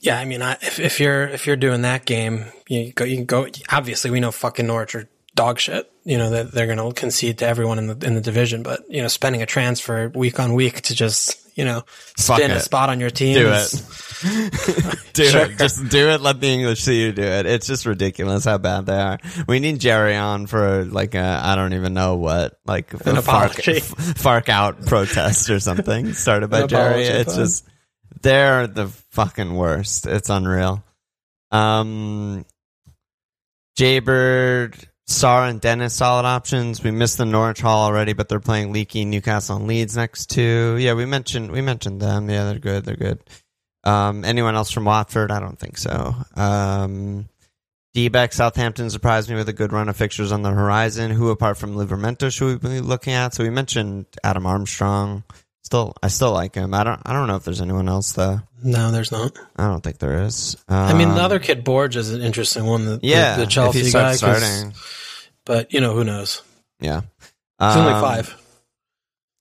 Speaker 2: Yeah, I mean, I, if if you're if you're doing that game, you go you can go. Obviously, we know fucking Norwich are dog shit. You know that they're going to concede to everyone in the in the division. But you know, spending a transfer week on week to just you know spin a spot on your team.
Speaker 1: Do
Speaker 2: it.
Speaker 1: do
Speaker 2: Sure.
Speaker 1: it. Just do it. Let the English see you do it. It's just ridiculous how bad they are. We need Jerry on for like a I don't even know what like
Speaker 2: An
Speaker 1: a
Speaker 2: apology.
Speaker 1: Fark, fark out protest or something started by Jerry. It's just they're the fucking worst. It's unreal. Um, Jaybird, Sarr, and Dennis solid options. We missed the Norwich haul already, but they're playing Leaky, Newcastle, and Leeds next to. Yeah, we mentioned we mentioned them. Yeah, they're good. They're good. Um, anyone else from Watford? I don't think so. Um, D-back Southampton surprised me with a good run of fixtures on the horizon. Who apart from Livramento should we be looking at? So we mentioned Adam Armstrong. Still, I still like him. I don't. I don't know if there's anyone else though.
Speaker 2: No, there's not.
Speaker 1: I don't think there is.
Speaker 2: I mean, the
Speaker 1: Um,
Speaker 2: other kid Broja is an interesting one. The, the-
Speaker 1: yeah,
Speaker 2: the, Chelsea
Speaker 1: if he
Speaker 2: guy.
Speaker 1: starting,
Speaker 2: but you know who knows?
Speaker 1: yeah.
Speaker 2: It's only
Speaker 1: Um,
Speaker 2: five.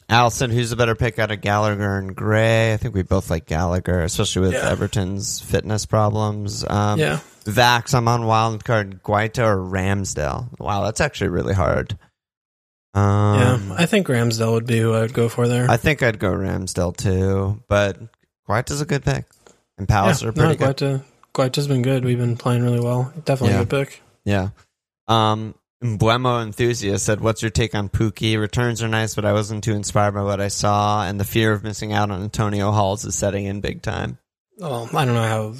Speaker 1: Allison, who's the better pick out of Gallagher and Gray? I think we both like Gallagher, especially with
Speaker 2: Yeah.
Speaker 1: Everton's fitness problems. Um,
Speaker 2: yeah,
Speaker 1: Vax, I'm on wild card Guaita or Ramsdale. Wow, that's actually really hard. Um,
Speaker 2: yeah. I think Ramsdale would be who I would go for there.
Speaker 1: I think I'd go Ramsdale too, but Guaita's a good pick. And Palace
Speaker 2: yeah,
Speaker 1: are pretty
Speaker 2: no,
Speaker 1: good.
Speaker 2: Guaita, Guaita's been good. We've been playing really well. Definitely
Speaker 1: Yeah.
Speaker 2: a good pick.
Speaker 1: Yeah. Um, Mbeumo enthusiast said, "What's your take on Pukki? Returns are nice, but I wasn't too inspired by what I saw, and the fear of missing out on Antonio hauls is setting in big time."
Speaker 2: Well, I don't know how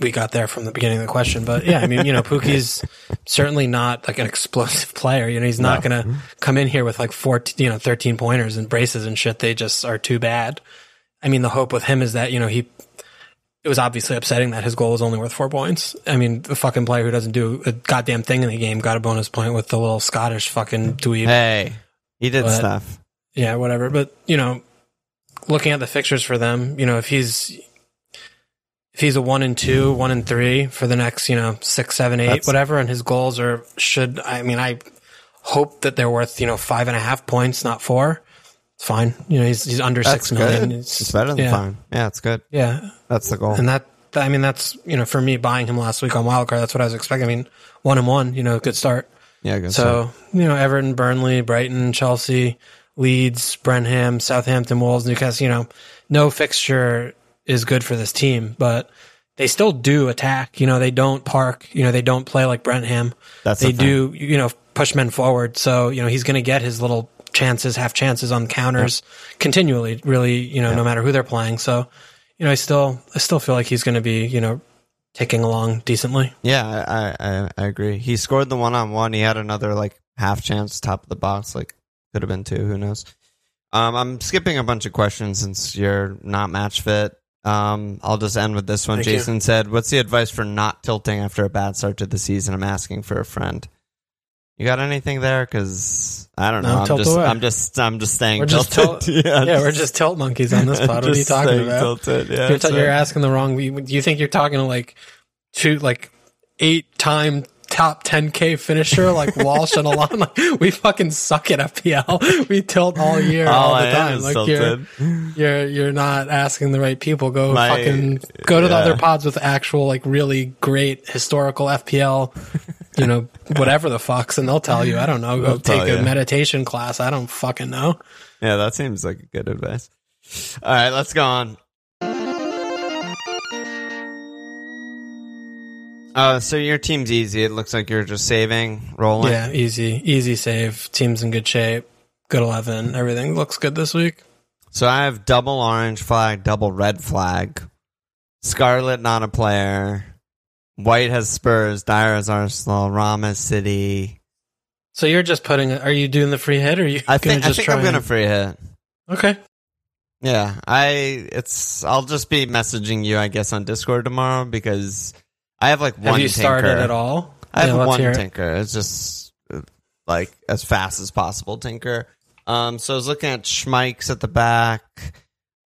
Speaker 2: we got there from the beginning of the question, but yeah, I mean, you know, Pukki's certainly not like an explosive player. You know, he's not
Speaker 1: No.
Speaker 2: going to mm-hmm. come in here with like 14, you know, 13 pointers and braces and shit. They just are too bad. I mean, the hope with him is that, you know, he, it was obviously upsetting that his goal was only worth four points. I mean, the fucking player who doesn't do a goddamn thing in the game got a bonus point with the little Scottish fucking dweeb.
Speaker 1: Hey, he did
Speaker 2: But-
Speaker 1: stuff.
Speaker 2: Yeah, whatever. But, you know, looking at the fixtures for them, you know, if he's, if he's a one and two, one and three for the next, you know, six, seven, eight,
Speaker 1: That's-
Speaker 2: whatever, and his goals are, should, I mean, I hope that they're worth, you know, five and a half points, not four. It's fine. You know, he's, he's under six million. It's,
Speaker 1: It's better than
Speaker 2: yeah.
Speaker 1: fine. Yeah, it's good.
Speaker 2: Yeah.
Speaker 1: That's the goal.
Speaker 2: And that, I mean, that's, you know, for me buying him last week on Wildcard, that's what I was expecting. I mean, one and one, you know, good start.
Speaker 1: yeah, good.
Speaker 2: So, you know, Everton, Burnley, Brighton, Chelsea, Leeds, Brenham, Southampton, Wolves, Newcastle, you know, no fixture is good for this team, but they still do attack. You know, they don't park, you know, they don't play like Brentham.
Speaker 1: That's
Speaker 2: they
Speaker 1: the
Speaker 2: do, you know, push men forward. So, you know, he's going to get his little chances, half chances on counters continually, really, you know, no matter who they're playing. So, you know, I still, I still feel like he's going to be, you know, ticking along decently.
Speaker 1: Yeah, I, I I agree. He scored the one on one. He had another like half chance top of the box. Like could have been two. Who knows? Um, I'm skipping a bunch of questions since you're not match fit. Um, I'll just end with this one.
Speaker 2: Thank you.
Speaker 1: Jason said, "What's the advice for not tilting after a bad start to the season?" I'm asking for a friend. You got anything there? Because I don't know.
Speaker 2: No,
Speaker 1: I'm
Speaker 2: tilt
Speaker 1: just. I'm just, I'm just staying
Speaker 2: We're just
Speaker 1: tilted.
Speaker 2: tilt- Yeah, we're just tilt monkeys on this pod. What are you talking about?
Speaker 1: Tilted, yeah,
Speaker 2: you're, t-
Speaker 1: so-
Speaker 2: you're asking the wrong. Do you think you're talking to like two, like eight time top 10k finisher like Walsh and Alon? Like we fucking suck at FPL. We tilt all year, all,
Speaker 1: All
Speaker 2: the
Speaker 1: I
Speaker 2: time. Like
Speaker 1: tilted.
Speaker 2: you're you're you're not asking the right people. Go
Speaker 1: My-
Speaker 2: fucking go to the other pods with actual like really great historical FPL. You know, whatever the fucks, and they'll tell you. I don't know. Go
Speaker 1: They'll
Speaker 2: take a
Speaker 1: you.
Speaker 2: meditation class. I don't fucking know.
Speaker 1: Yeah, that seems like good advice. All right, let's go on. Uh, so your team's easy. It looks like you're just saving, rolling.
Speaker 2: Yeah, easy, easy save. Team's in good shape. Good eleven. Everything looks good this week.
Speaker 1: So I have double orange flag, double red flag. Scarlett not a player. White has Spurs. Dier has Arsenal. Rama City.
Speaker 2: So you're just putting. Are you doing the free hit, or are you
Speaker 1: I think I think I'm gonna free hit.
Speaker 2: Okay.
Speaker 1: Yeah, I it's I'll just be messaging you I guess on Discord tomorrow because I have like one.
Speaker 2: Have
Speaker 1: one
Speaker 2: you started at all?
Speaker 1: I have
Speaker 2: Yeah,
Speaker 1: one
Speaker 2: hear it.
Speaker 1: tinker. It's just uh, like as fast as possible tinker. Um, so I was looking at Schmikes at the back,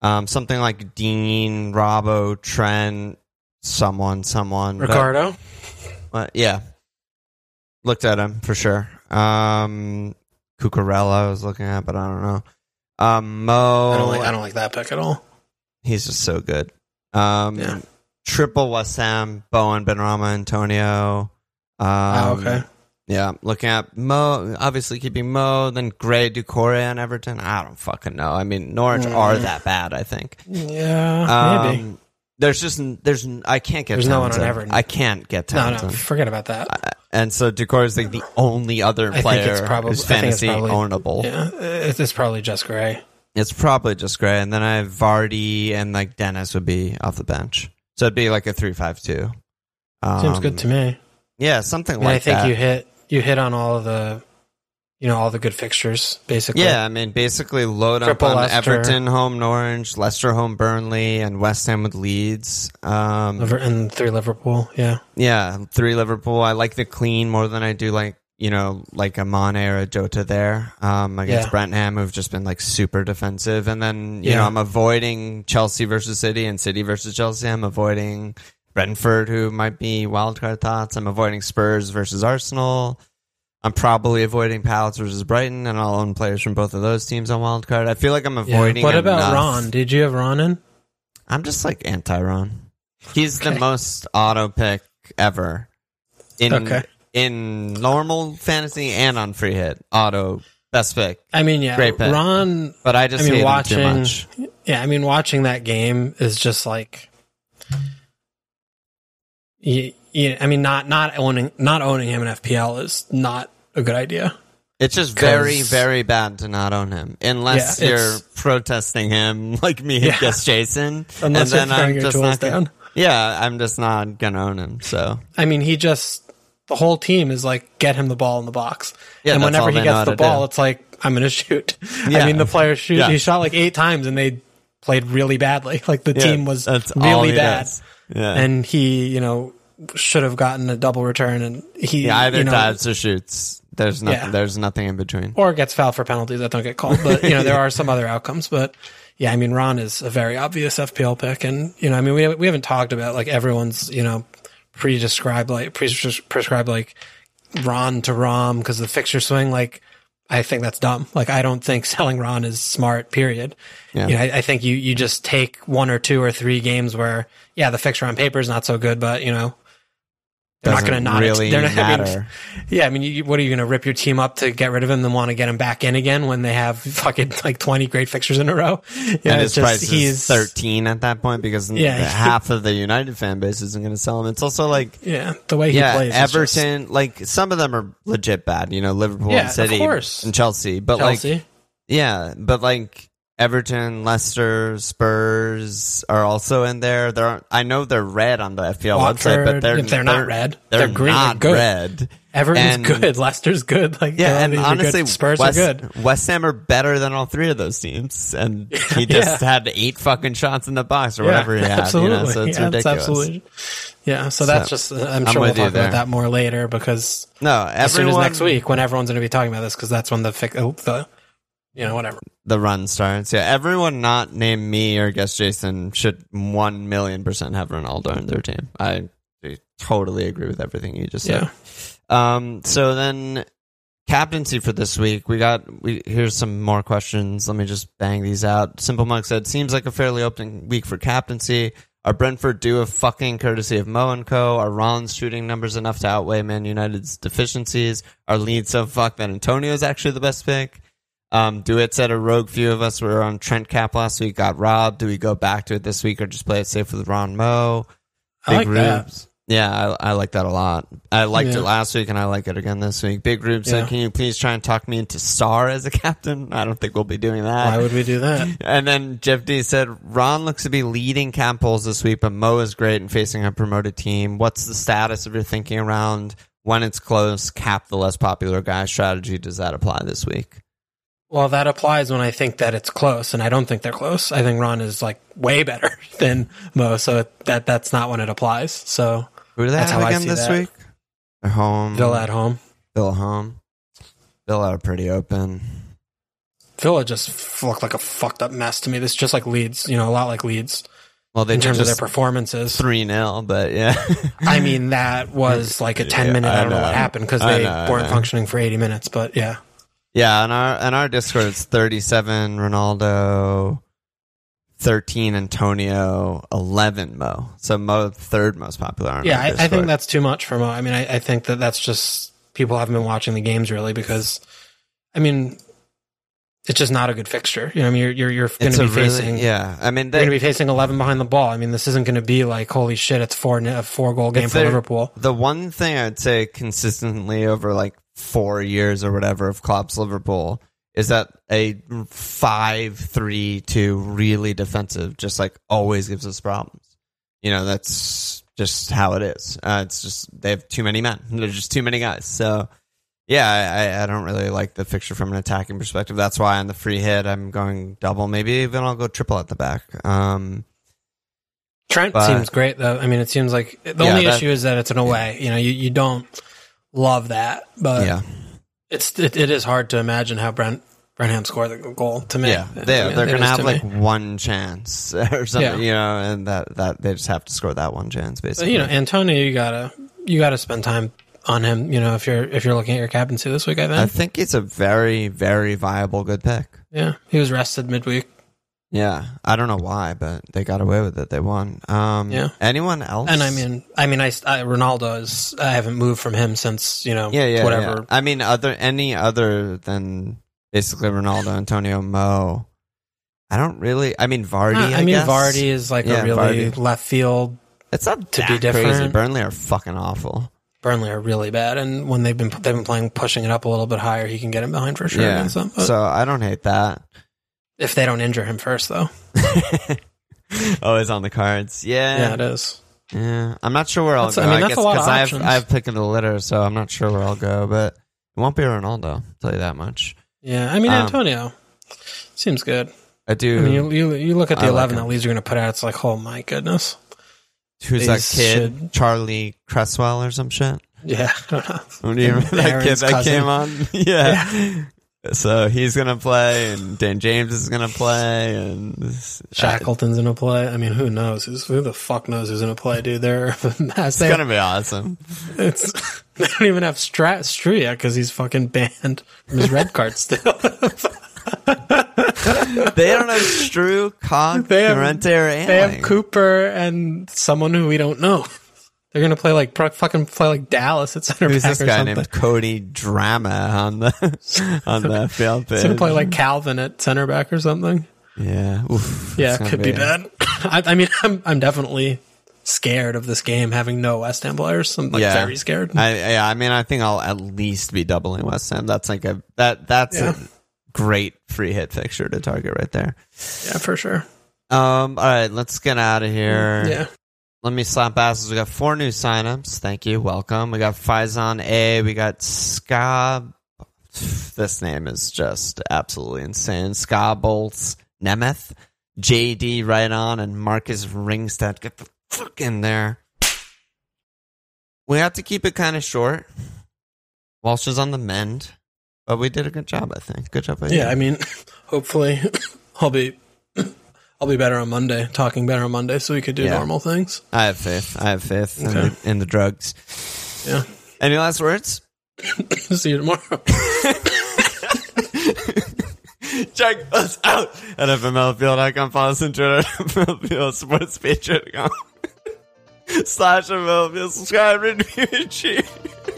Speaker 1: um, something like Dean, Robbo, Trent, someone, someone. but-
Speaker 2: Ricardo.
Speaker 1: but, yeah, looked at him for sure. Um, Cucurella I was looking at, but I don't know. Um, Mo,
Speaker 2: I don't like. I don't like that pick at all.
Speaker 1: he's just so good. Um,
Speaker 2: Yeah.
Speaker 1: Triple West Ham, Bowen, Benrahma, Antonio. Um,
Speaker 2: oh, okay.
Speaker 1: Yeah, looking at Mo, obviously keeping Mo, then Gray, Doucouré, and Everton. I don't fucking know. I mean, Norwich
Speaker 2: Mm.
Speaker 1: are that bad. I think.
Speaker 2: Yeah, maybe.
Speaker 1: Um, there's just there's I can't get
Speaker 2: There's no one on Everton.
Speaker 1: I can't get
Speaker 2: No,
Speaker 1: Townsend.
Speaker 2: no. Forget about that.
Speaker 1: Uh, and so Doucouré is like the only other
Speaker 2: I think
Speaker 1: player
Speaker 2: it's probably-
Speaker 1: who's
Speaker 2: I
Speaker 1: fantasy
Speaker 2: probably-
Speaker 1: ownable.
Speaker 2: yeah, it's, it's probably just Gray.
Speaker 1: It's probably just Gray, and then I have Vardy and like Dennis would be off the bench, so it'd be like a three-five-two. Um,
Speaker 2: Seems good to me.
Speaker 1: Yeah, something
Speaker 2: mean,
Speaker 1: like
Speaker 2: I think
Speaker 1: that.
Speaker 2: you hit you hit on all of the, you know, all the good fixtures basically.
Speaker 1: Yeah, I mean, basically load
Speaker 2: Triple
Speaker 1: up on
Speaker 2: Leicester.
Speaker 1: Everton home Norwich, Leicester home Burnley, and West Ham with Leeds. Um,
Speaker 2: and three Liverpool. Yeah.
Speaker 1: yeah, three Liverpool. I like the clean more than I do like you know like a Mane or a Jota there um, against
Speaker 2: Yeah.
Speaker 1: Brentford, who've just been like super defensive. And then you
Speaker 2: Yeah.
Speaker 1: know I'm avoiding Chelsea versus City and City versus Chelsea. I'm avoiding Brentford, who might be wildcard thoughts. I'm avoiding Spurs versus Arsenal. I'm probably avoiding Palace versus Brighton, and I'll own players from both of those teams on wildcard. I feel like I'm
Speaker 2: Yeah.
Speaker 1: avoiding.
Speaker 2: What about
Speaker 1: enough.
Speaker 2: Ron? Did you have Ron in?
Speaker 1: I'm just like anti Ron. He's the most auto pick ever in
Speaker 2: Okay.
Speaker 1: In normal fantasy and on free hit. Auto best pick,
Speaker 2: I mean, yeah,
Speaker 1: Great pick.
Speaker 2: Ron.
Speaker 1: but I just
Speaker 2: I mean,
Speaker 1: hate
Speaker 2: watching.
Speaker 1: him too much.
Speaker 2: Yeah, I mean, watching that game is just like. Yeah, yeah, I mean, not not owning not owning him in FPL is not a good idea.
Speaker 1: It's just very, very bad to not own him unless
Speaker 2: Yeah,
Speaker 1: you're protesting him like me
Speaker 2: Yeah.
Speaker 1: against Jason.
Speaker 2: Unless
Speaker 1: and
Speaker 2: you're
Speaker 1: then I'm
Speaker 2: your
Speaker 1: just not gonna,
Speaker 2: down.
Speaker 1: Yeah, I'm just not gonna own him. So
Speaker 2: I mean, he just the whole team is like get him the ball in the box,
Speaker 1: Yeah,
Speaker 2: and whenever he gets the ball,
Speaker 1: do.
Speaker 2: it's like I'm going to shoot.
Speaker 1: Yeah.
Speaker 2: I mean, the player shoot.
Speaker 1: Yeah.
Speaker 2: He shot like eight times, and they played really badly. Like the
Speaker 1: Yeah,
Speaker 2: team was really bad,
Speaker 1: does. Yeah.
Speaker 2: and he, you know, should have gotten a double return, and he
Speaker 1: yeah, either
Speaker 2: you know,
Speaker 1: dives or shoots. There's nothing.
Speaker 2: Yeah.
Speaker 1: There's nothing in between.
Speaker 2: or gets fouled for penalties that don't get called. But you know, there are some other outcomes. But yeah, I mean, Ron is a very obvious FPL pick, and you know, I mean, we we haven't talked about like everyone's you know pre-described like pre- prescribed like Ron to Rom because the fixture swing. Like, I think that's dumb. Like, I don't think selling Ron is smart. Period.
Speaker 1: Yeah.
Speaker 2: You know, I, I think you you just take one or two or three games where yeah, the fixture on paper is not so good, but you know. They're not going to not.
Speaker 1: really
Speaker 2: they're not, I mean, yeah, I mean, you, what are you going to rip your team up to get rid of him, then want to get him back in again when they have fucking like twenty great fixtures in a row? Yeah,
Speaker 1: and
Speaker 2: it's
Speaker 1: his price
Speaker 2: he's
Speaker 1: is 13 at that point because
Speaker 2: Yeah.
Speaker 1: half of the United fan base isn't going to sell him. It's also like,
Speaker 2: Yeah, the way he
Speaker 1: yeah,
Speaker 2: plays. is just-
Speaker 1: Everton, like some of them are legit bad, you know, Liverpool
Speaker 2: Yeah,
Speaker 1: and
Speaker 2: of
Speaker 1: City
Speaker 2: course.
Speaker 1: and Chelsea. But like, yeah, but like Everton, Leicester, Spurs are also in there. They're I know they're red on the FPL website, but they're
Speaker 2: if they're not red,
Speaker 1: They're,
Speaker 2: they're green,
Speaker 1: not
Speaker 2: good.
Speaker 1: red.
Speaker 2: Everton's
Speaker 1: and-
Speaker 2: good. Leicester's good. Like
Speaker 1: Yeah, and honestly,
Speaker 2: good. Spurs
Speaker 1: West,
Speaker 2: are good.
Speaker 1: West Ham are better than all three of those teams, and he just
Speaker 2: Yeah.
Speaker 1: had eight fucking shots in the box or whatever he had.
Speaker 2: absolutely.
Speaker 1: You know, so it's
Speaker 2: yeah,
Speaker 1: ridiculous.
Speaker 2: absolutely. Yeah, so that's
Speaker 1: So,
Speaker 2: just. uh, I'm
Speaker 1: I'm
Speaker 2: sure we'll talk about that more later because
Speaker 1: No,
Speaker 2: as soon as next week when everyone's going to be talking about this because that's when the oh, the you know whatever.
Speaker 1: the run starts. Yeah, everyone not named me or guess Jason should one million percent have Ronaldo in their team. I totally agree with everything you just said.
Speaker 2: Yeah.
Speaker 1: Um, so then captaincy for this week. We got we here's some more questions. Let me just bang these out. Simple Monk said, "Seems like a fairly open week for captaincy. Are Brentford due a fucking courtesy of Mo and Co? Are Ron's shooting numbers enough to outweigh Man United's deficiencies? Are Leeds so fucked that Antonio is actually the best pick?" Um, Dewitt said a rogue few of us were on Trent Cap last week, got robbed. Do we go back to it this week or just play it safe with Ron Mo?
Speaker 2: I like that.
Speaker 1: Yeah, I, I like that a lot. I liked
Speaker 2: Yeah.
Speaker 1: it last week and I like it again this week. Big Rube
Speaker 2: Yeah.
Speaker 1: said, Can you please try and talk me into Star as a captain? I don't think we'll be doing that.
Speaker 2: Why would we do that?
Speaker 1: And then Jeff D said, Ron looks to be leading camp polls this week, but Mo is great in facing a promoted team. What's the status of your thinking around when it's close, cap the less popular guy strategy? Does that apply this week?
Speaker 2: Well, that applies when I think that it's close, and I don't think they're close. I think Ron is like way better than Mo, so that that's not when it applies. So
Speaker 1: Who do they
Speaker 2: That's
Speaker 1: have
Speaker 2: how I
Speaker 1: again
Speaker 2: see
Speaker 1: this
Speaker 2: that.
Speaker 1: week? They're home.
Speaker 2: Villa at home.
Speaker 1: Villa home. Villa are pretty open.
Speaker 2: Villa just looked like a fucked up mess to me. This is just like Leeds, you know, a lot like Leeds
Speaker 1: Well, they
Speaker 2: in terms of their performances.
Speaker 1: 3 0, but yeah.
Speaker 2: I mean, that was like a ten minute. I,
Speaker 1: I
Speaker 2: don't know.
Speaker 1: know.
Speaker 2: what happened because they
Speaker 1: know,
Speaker 2: weren't functioning for eighty minutes. But yeah,
Speaker 1: Yeah, and our and our Discord it's thirty seven Ronaldo, thirteen Antonio, eleven Mo. So Mo third most popular.
Speaker 2: Yeah, I, I think that's too much for Mo. I mean, I, I think that that's just people haven't been watching the games really because, I mean, it's just not a good fixture. You know, I mean, you're you're, you're going to be
Speaker 1: really
Speaker 2: facing.
Speaker 1: yeah. I mean,
Speaker 2: You're going to be facing 11 behind the ball. I mean, this isn't going to be like, holy shit, it's four, a four goal game for Liverpool.
Speaker 1: the one thing I'd say consistently over like four years or whatever of Klopp's Liverpool is that a five three two really defensive just like always gives us problems. You know, that's just how it is. Uh, it's just they have too many men. There's just too many guys. So yeah, I, I- I don't really like the fixture from an attacking perspective. That's why on the free hit I'm going double. Maybe even I'll go triple at the back. Um,
Speaker 2: Trent
Speaker 1: But-
Speaker 2: seems great though. I mean, it seems like the
Speaker 1: Yeah,
Speaker 2: only
Speaker 1: that-
Speaker 2: issue is that it's an away. You know, you, you don't love that, but
Speaker 1: yeah,
Speaker 2: it's it, it is hard to imagine how Brent Brenham scored the goal to me.
Speaker 1: Yeah,
Speaker 2: I
Speaker 1: they,
Speaker 2: mean,
Speaker 1: they're gonna have
Speaker 2: to
Speaker 1: like
Speaker 2: me.
Speaker 1: one chance or something,
Speaker 2: Yeah.
Speaker 1: you know, and that that they just have to score that one chance,
Speaker 2: But,
Speaker 1: basically.
Speaker 2: you know, Antonio, you gotta you gotta spend time on him. You know, if you're if you're looking at your captaincy this week, I think.
Speaker 1: I think it's a very, very viable good pick.
Speaker 2: yeah, he was rested midweek.
Speaker 1: Yeah, I don't know why, but they got away with it. They won. Um,
Speaker 2: Yeah.
Speaker 1: Anyone else?
Speaker 2: And I mean, I mean, I, I Ronaldo is. I haven't moved from him since you know,
Speaker 1: yeah, yeah,
Speaker 2: whatever.
Speaker 1: yeah. I mean, other any other than basically Ronaldo, Antonio, Mo. I don't really. I mean, Vardy.
Speaker 2: Uh,
Speaker 1: I,
Speaker 2: I, mean,
Speaker 1: guess.
Speaker 2: Vardy is like
Speaker 1: Yeah,
Speaker 2: a really
Speaker 1: Vardy.
Speaker 2: left field.
Speaker 1: It's not
Speaker 2: to be
Speaker 1: crazy.
Speaker 2: different.
Speaker 1: Burnley are fucking awful.
Speaker 2: Burnley are really bad, and when they've been they've been playing pushing it up a little bit higher, he can get him behind for sure
Speaker 1: yeah.
Speaker 2: against them.
Speaker 1: So I don't hate that.
Speaker 2: if they don't injure him first, though,
Speaker 1: Always on the cards. Yeah.
Speaker 2: yeah, it is.
Speaker 1: Yeah, I'm not sure where I'll
Speaker 2: That's-
Speaker 1: go.
Speaker 2: I mean, that's
Speaker 1: guess
Speaker 2: a lot of
Speaker 1: 'cause I have,
Speaker 2: options.
Speaker 1: I have pick in the litter, so I'm not sure where I'll go, but it won't be Ronaldo. I'll tell you that much.
Speaker 2: Yeah, I mean
Speaker 1: Um,
Speaker 2: Antonio seems good.
Speaker 1: I do.
Speaker 2: I mean, you, you, you look at the
Speaker 1: I
Speaker 2: 11
Speaker 1: him.
Speaker 2: that Leeds are going to put out, it's like, oh my goodness.
Speaker 1: Who's that kid?
Speaker 2: should-
Speaker 1: Charlie Cresswell or some shit?
Speaker 2: Yeah, I don't know.
Speaker 1: What do you remember that kid that
Speaker 2: cousin.
Speaker 1: came on? yeah. So he's gonna play, and Dan James is gonna play, and
Speaker 2: Shackleton's to play. I mean, who knows? Who's, who the fuck knows who's to play, dude? They're,
Speaker 1: it's gonna be awesome.
Speaker 2: it's, they don't even have Stra- Stru yet because he's fucking banned from his red card still.
Speaker 1: They don't have Stru, Koch,
Speaker 2: They have-
Speaker 1: Llorente, or
Speaker 2: they have Cooper and someone who we don't know. They're going to play like, fucking play like Dallas at center
Speaker 1: Who's
Speaker 2: back
Speaker 1: this
Speaker 2: or
Speaker 1: guy
Speaker 2: something.
Speaker 1: named Cody Drameh on the on the field
Speaker 2: He's gonna play like Kalvin at center back or something.
Speaker 1: yeah, Oof,
Speaker 2: Yeah, could be, bad. I, I mean, I'm I'm definitely scared of this game having no West Ham players. I'm like
Speaker 1: Yeah.
Speaker 2: very scared.
Speaker 1: I yeah, I mean, I think I'll at least be doubling West Ham. That's like a that that's
Speaker 2: Yeah.
Speaker 1: a great free hit fixture to target right there.
Speaker 2: yeah, for sure.
Speaker 1: Um, all right, let's get out of here.
Speaker 2: Yeah,
Speaker 1: Let me slap asses. We got four new signups. Thank you. Welcome. We got Faison A. We got Ska. This name is just absolutely insane. Ska Bolts Nemeth. JD right on and Marcus Ringstead. Get the fuck in there. We have to keep it kind of short. Walsh is on the mend, but we did a good job, I think. Good job. by you.
Speaker 2: yeah. I mean, hopefully, I'll be I'll be better on Monday. Talking better on Monday, so we could do
Speaker 1: Yeah.
Speaker 2: normal things.
Speaker 1: I have faith. I have faith in, the, in the drugs.
Speaker 2: Yeah.
Speaker 1: Any last words?
Speaker 2: See you tomorrow.
Speaker 1: Check us out at FMLField.com. Follow us on Twitter at FMLField, support us, patreon.com slash FMLField, subscribe, review, and.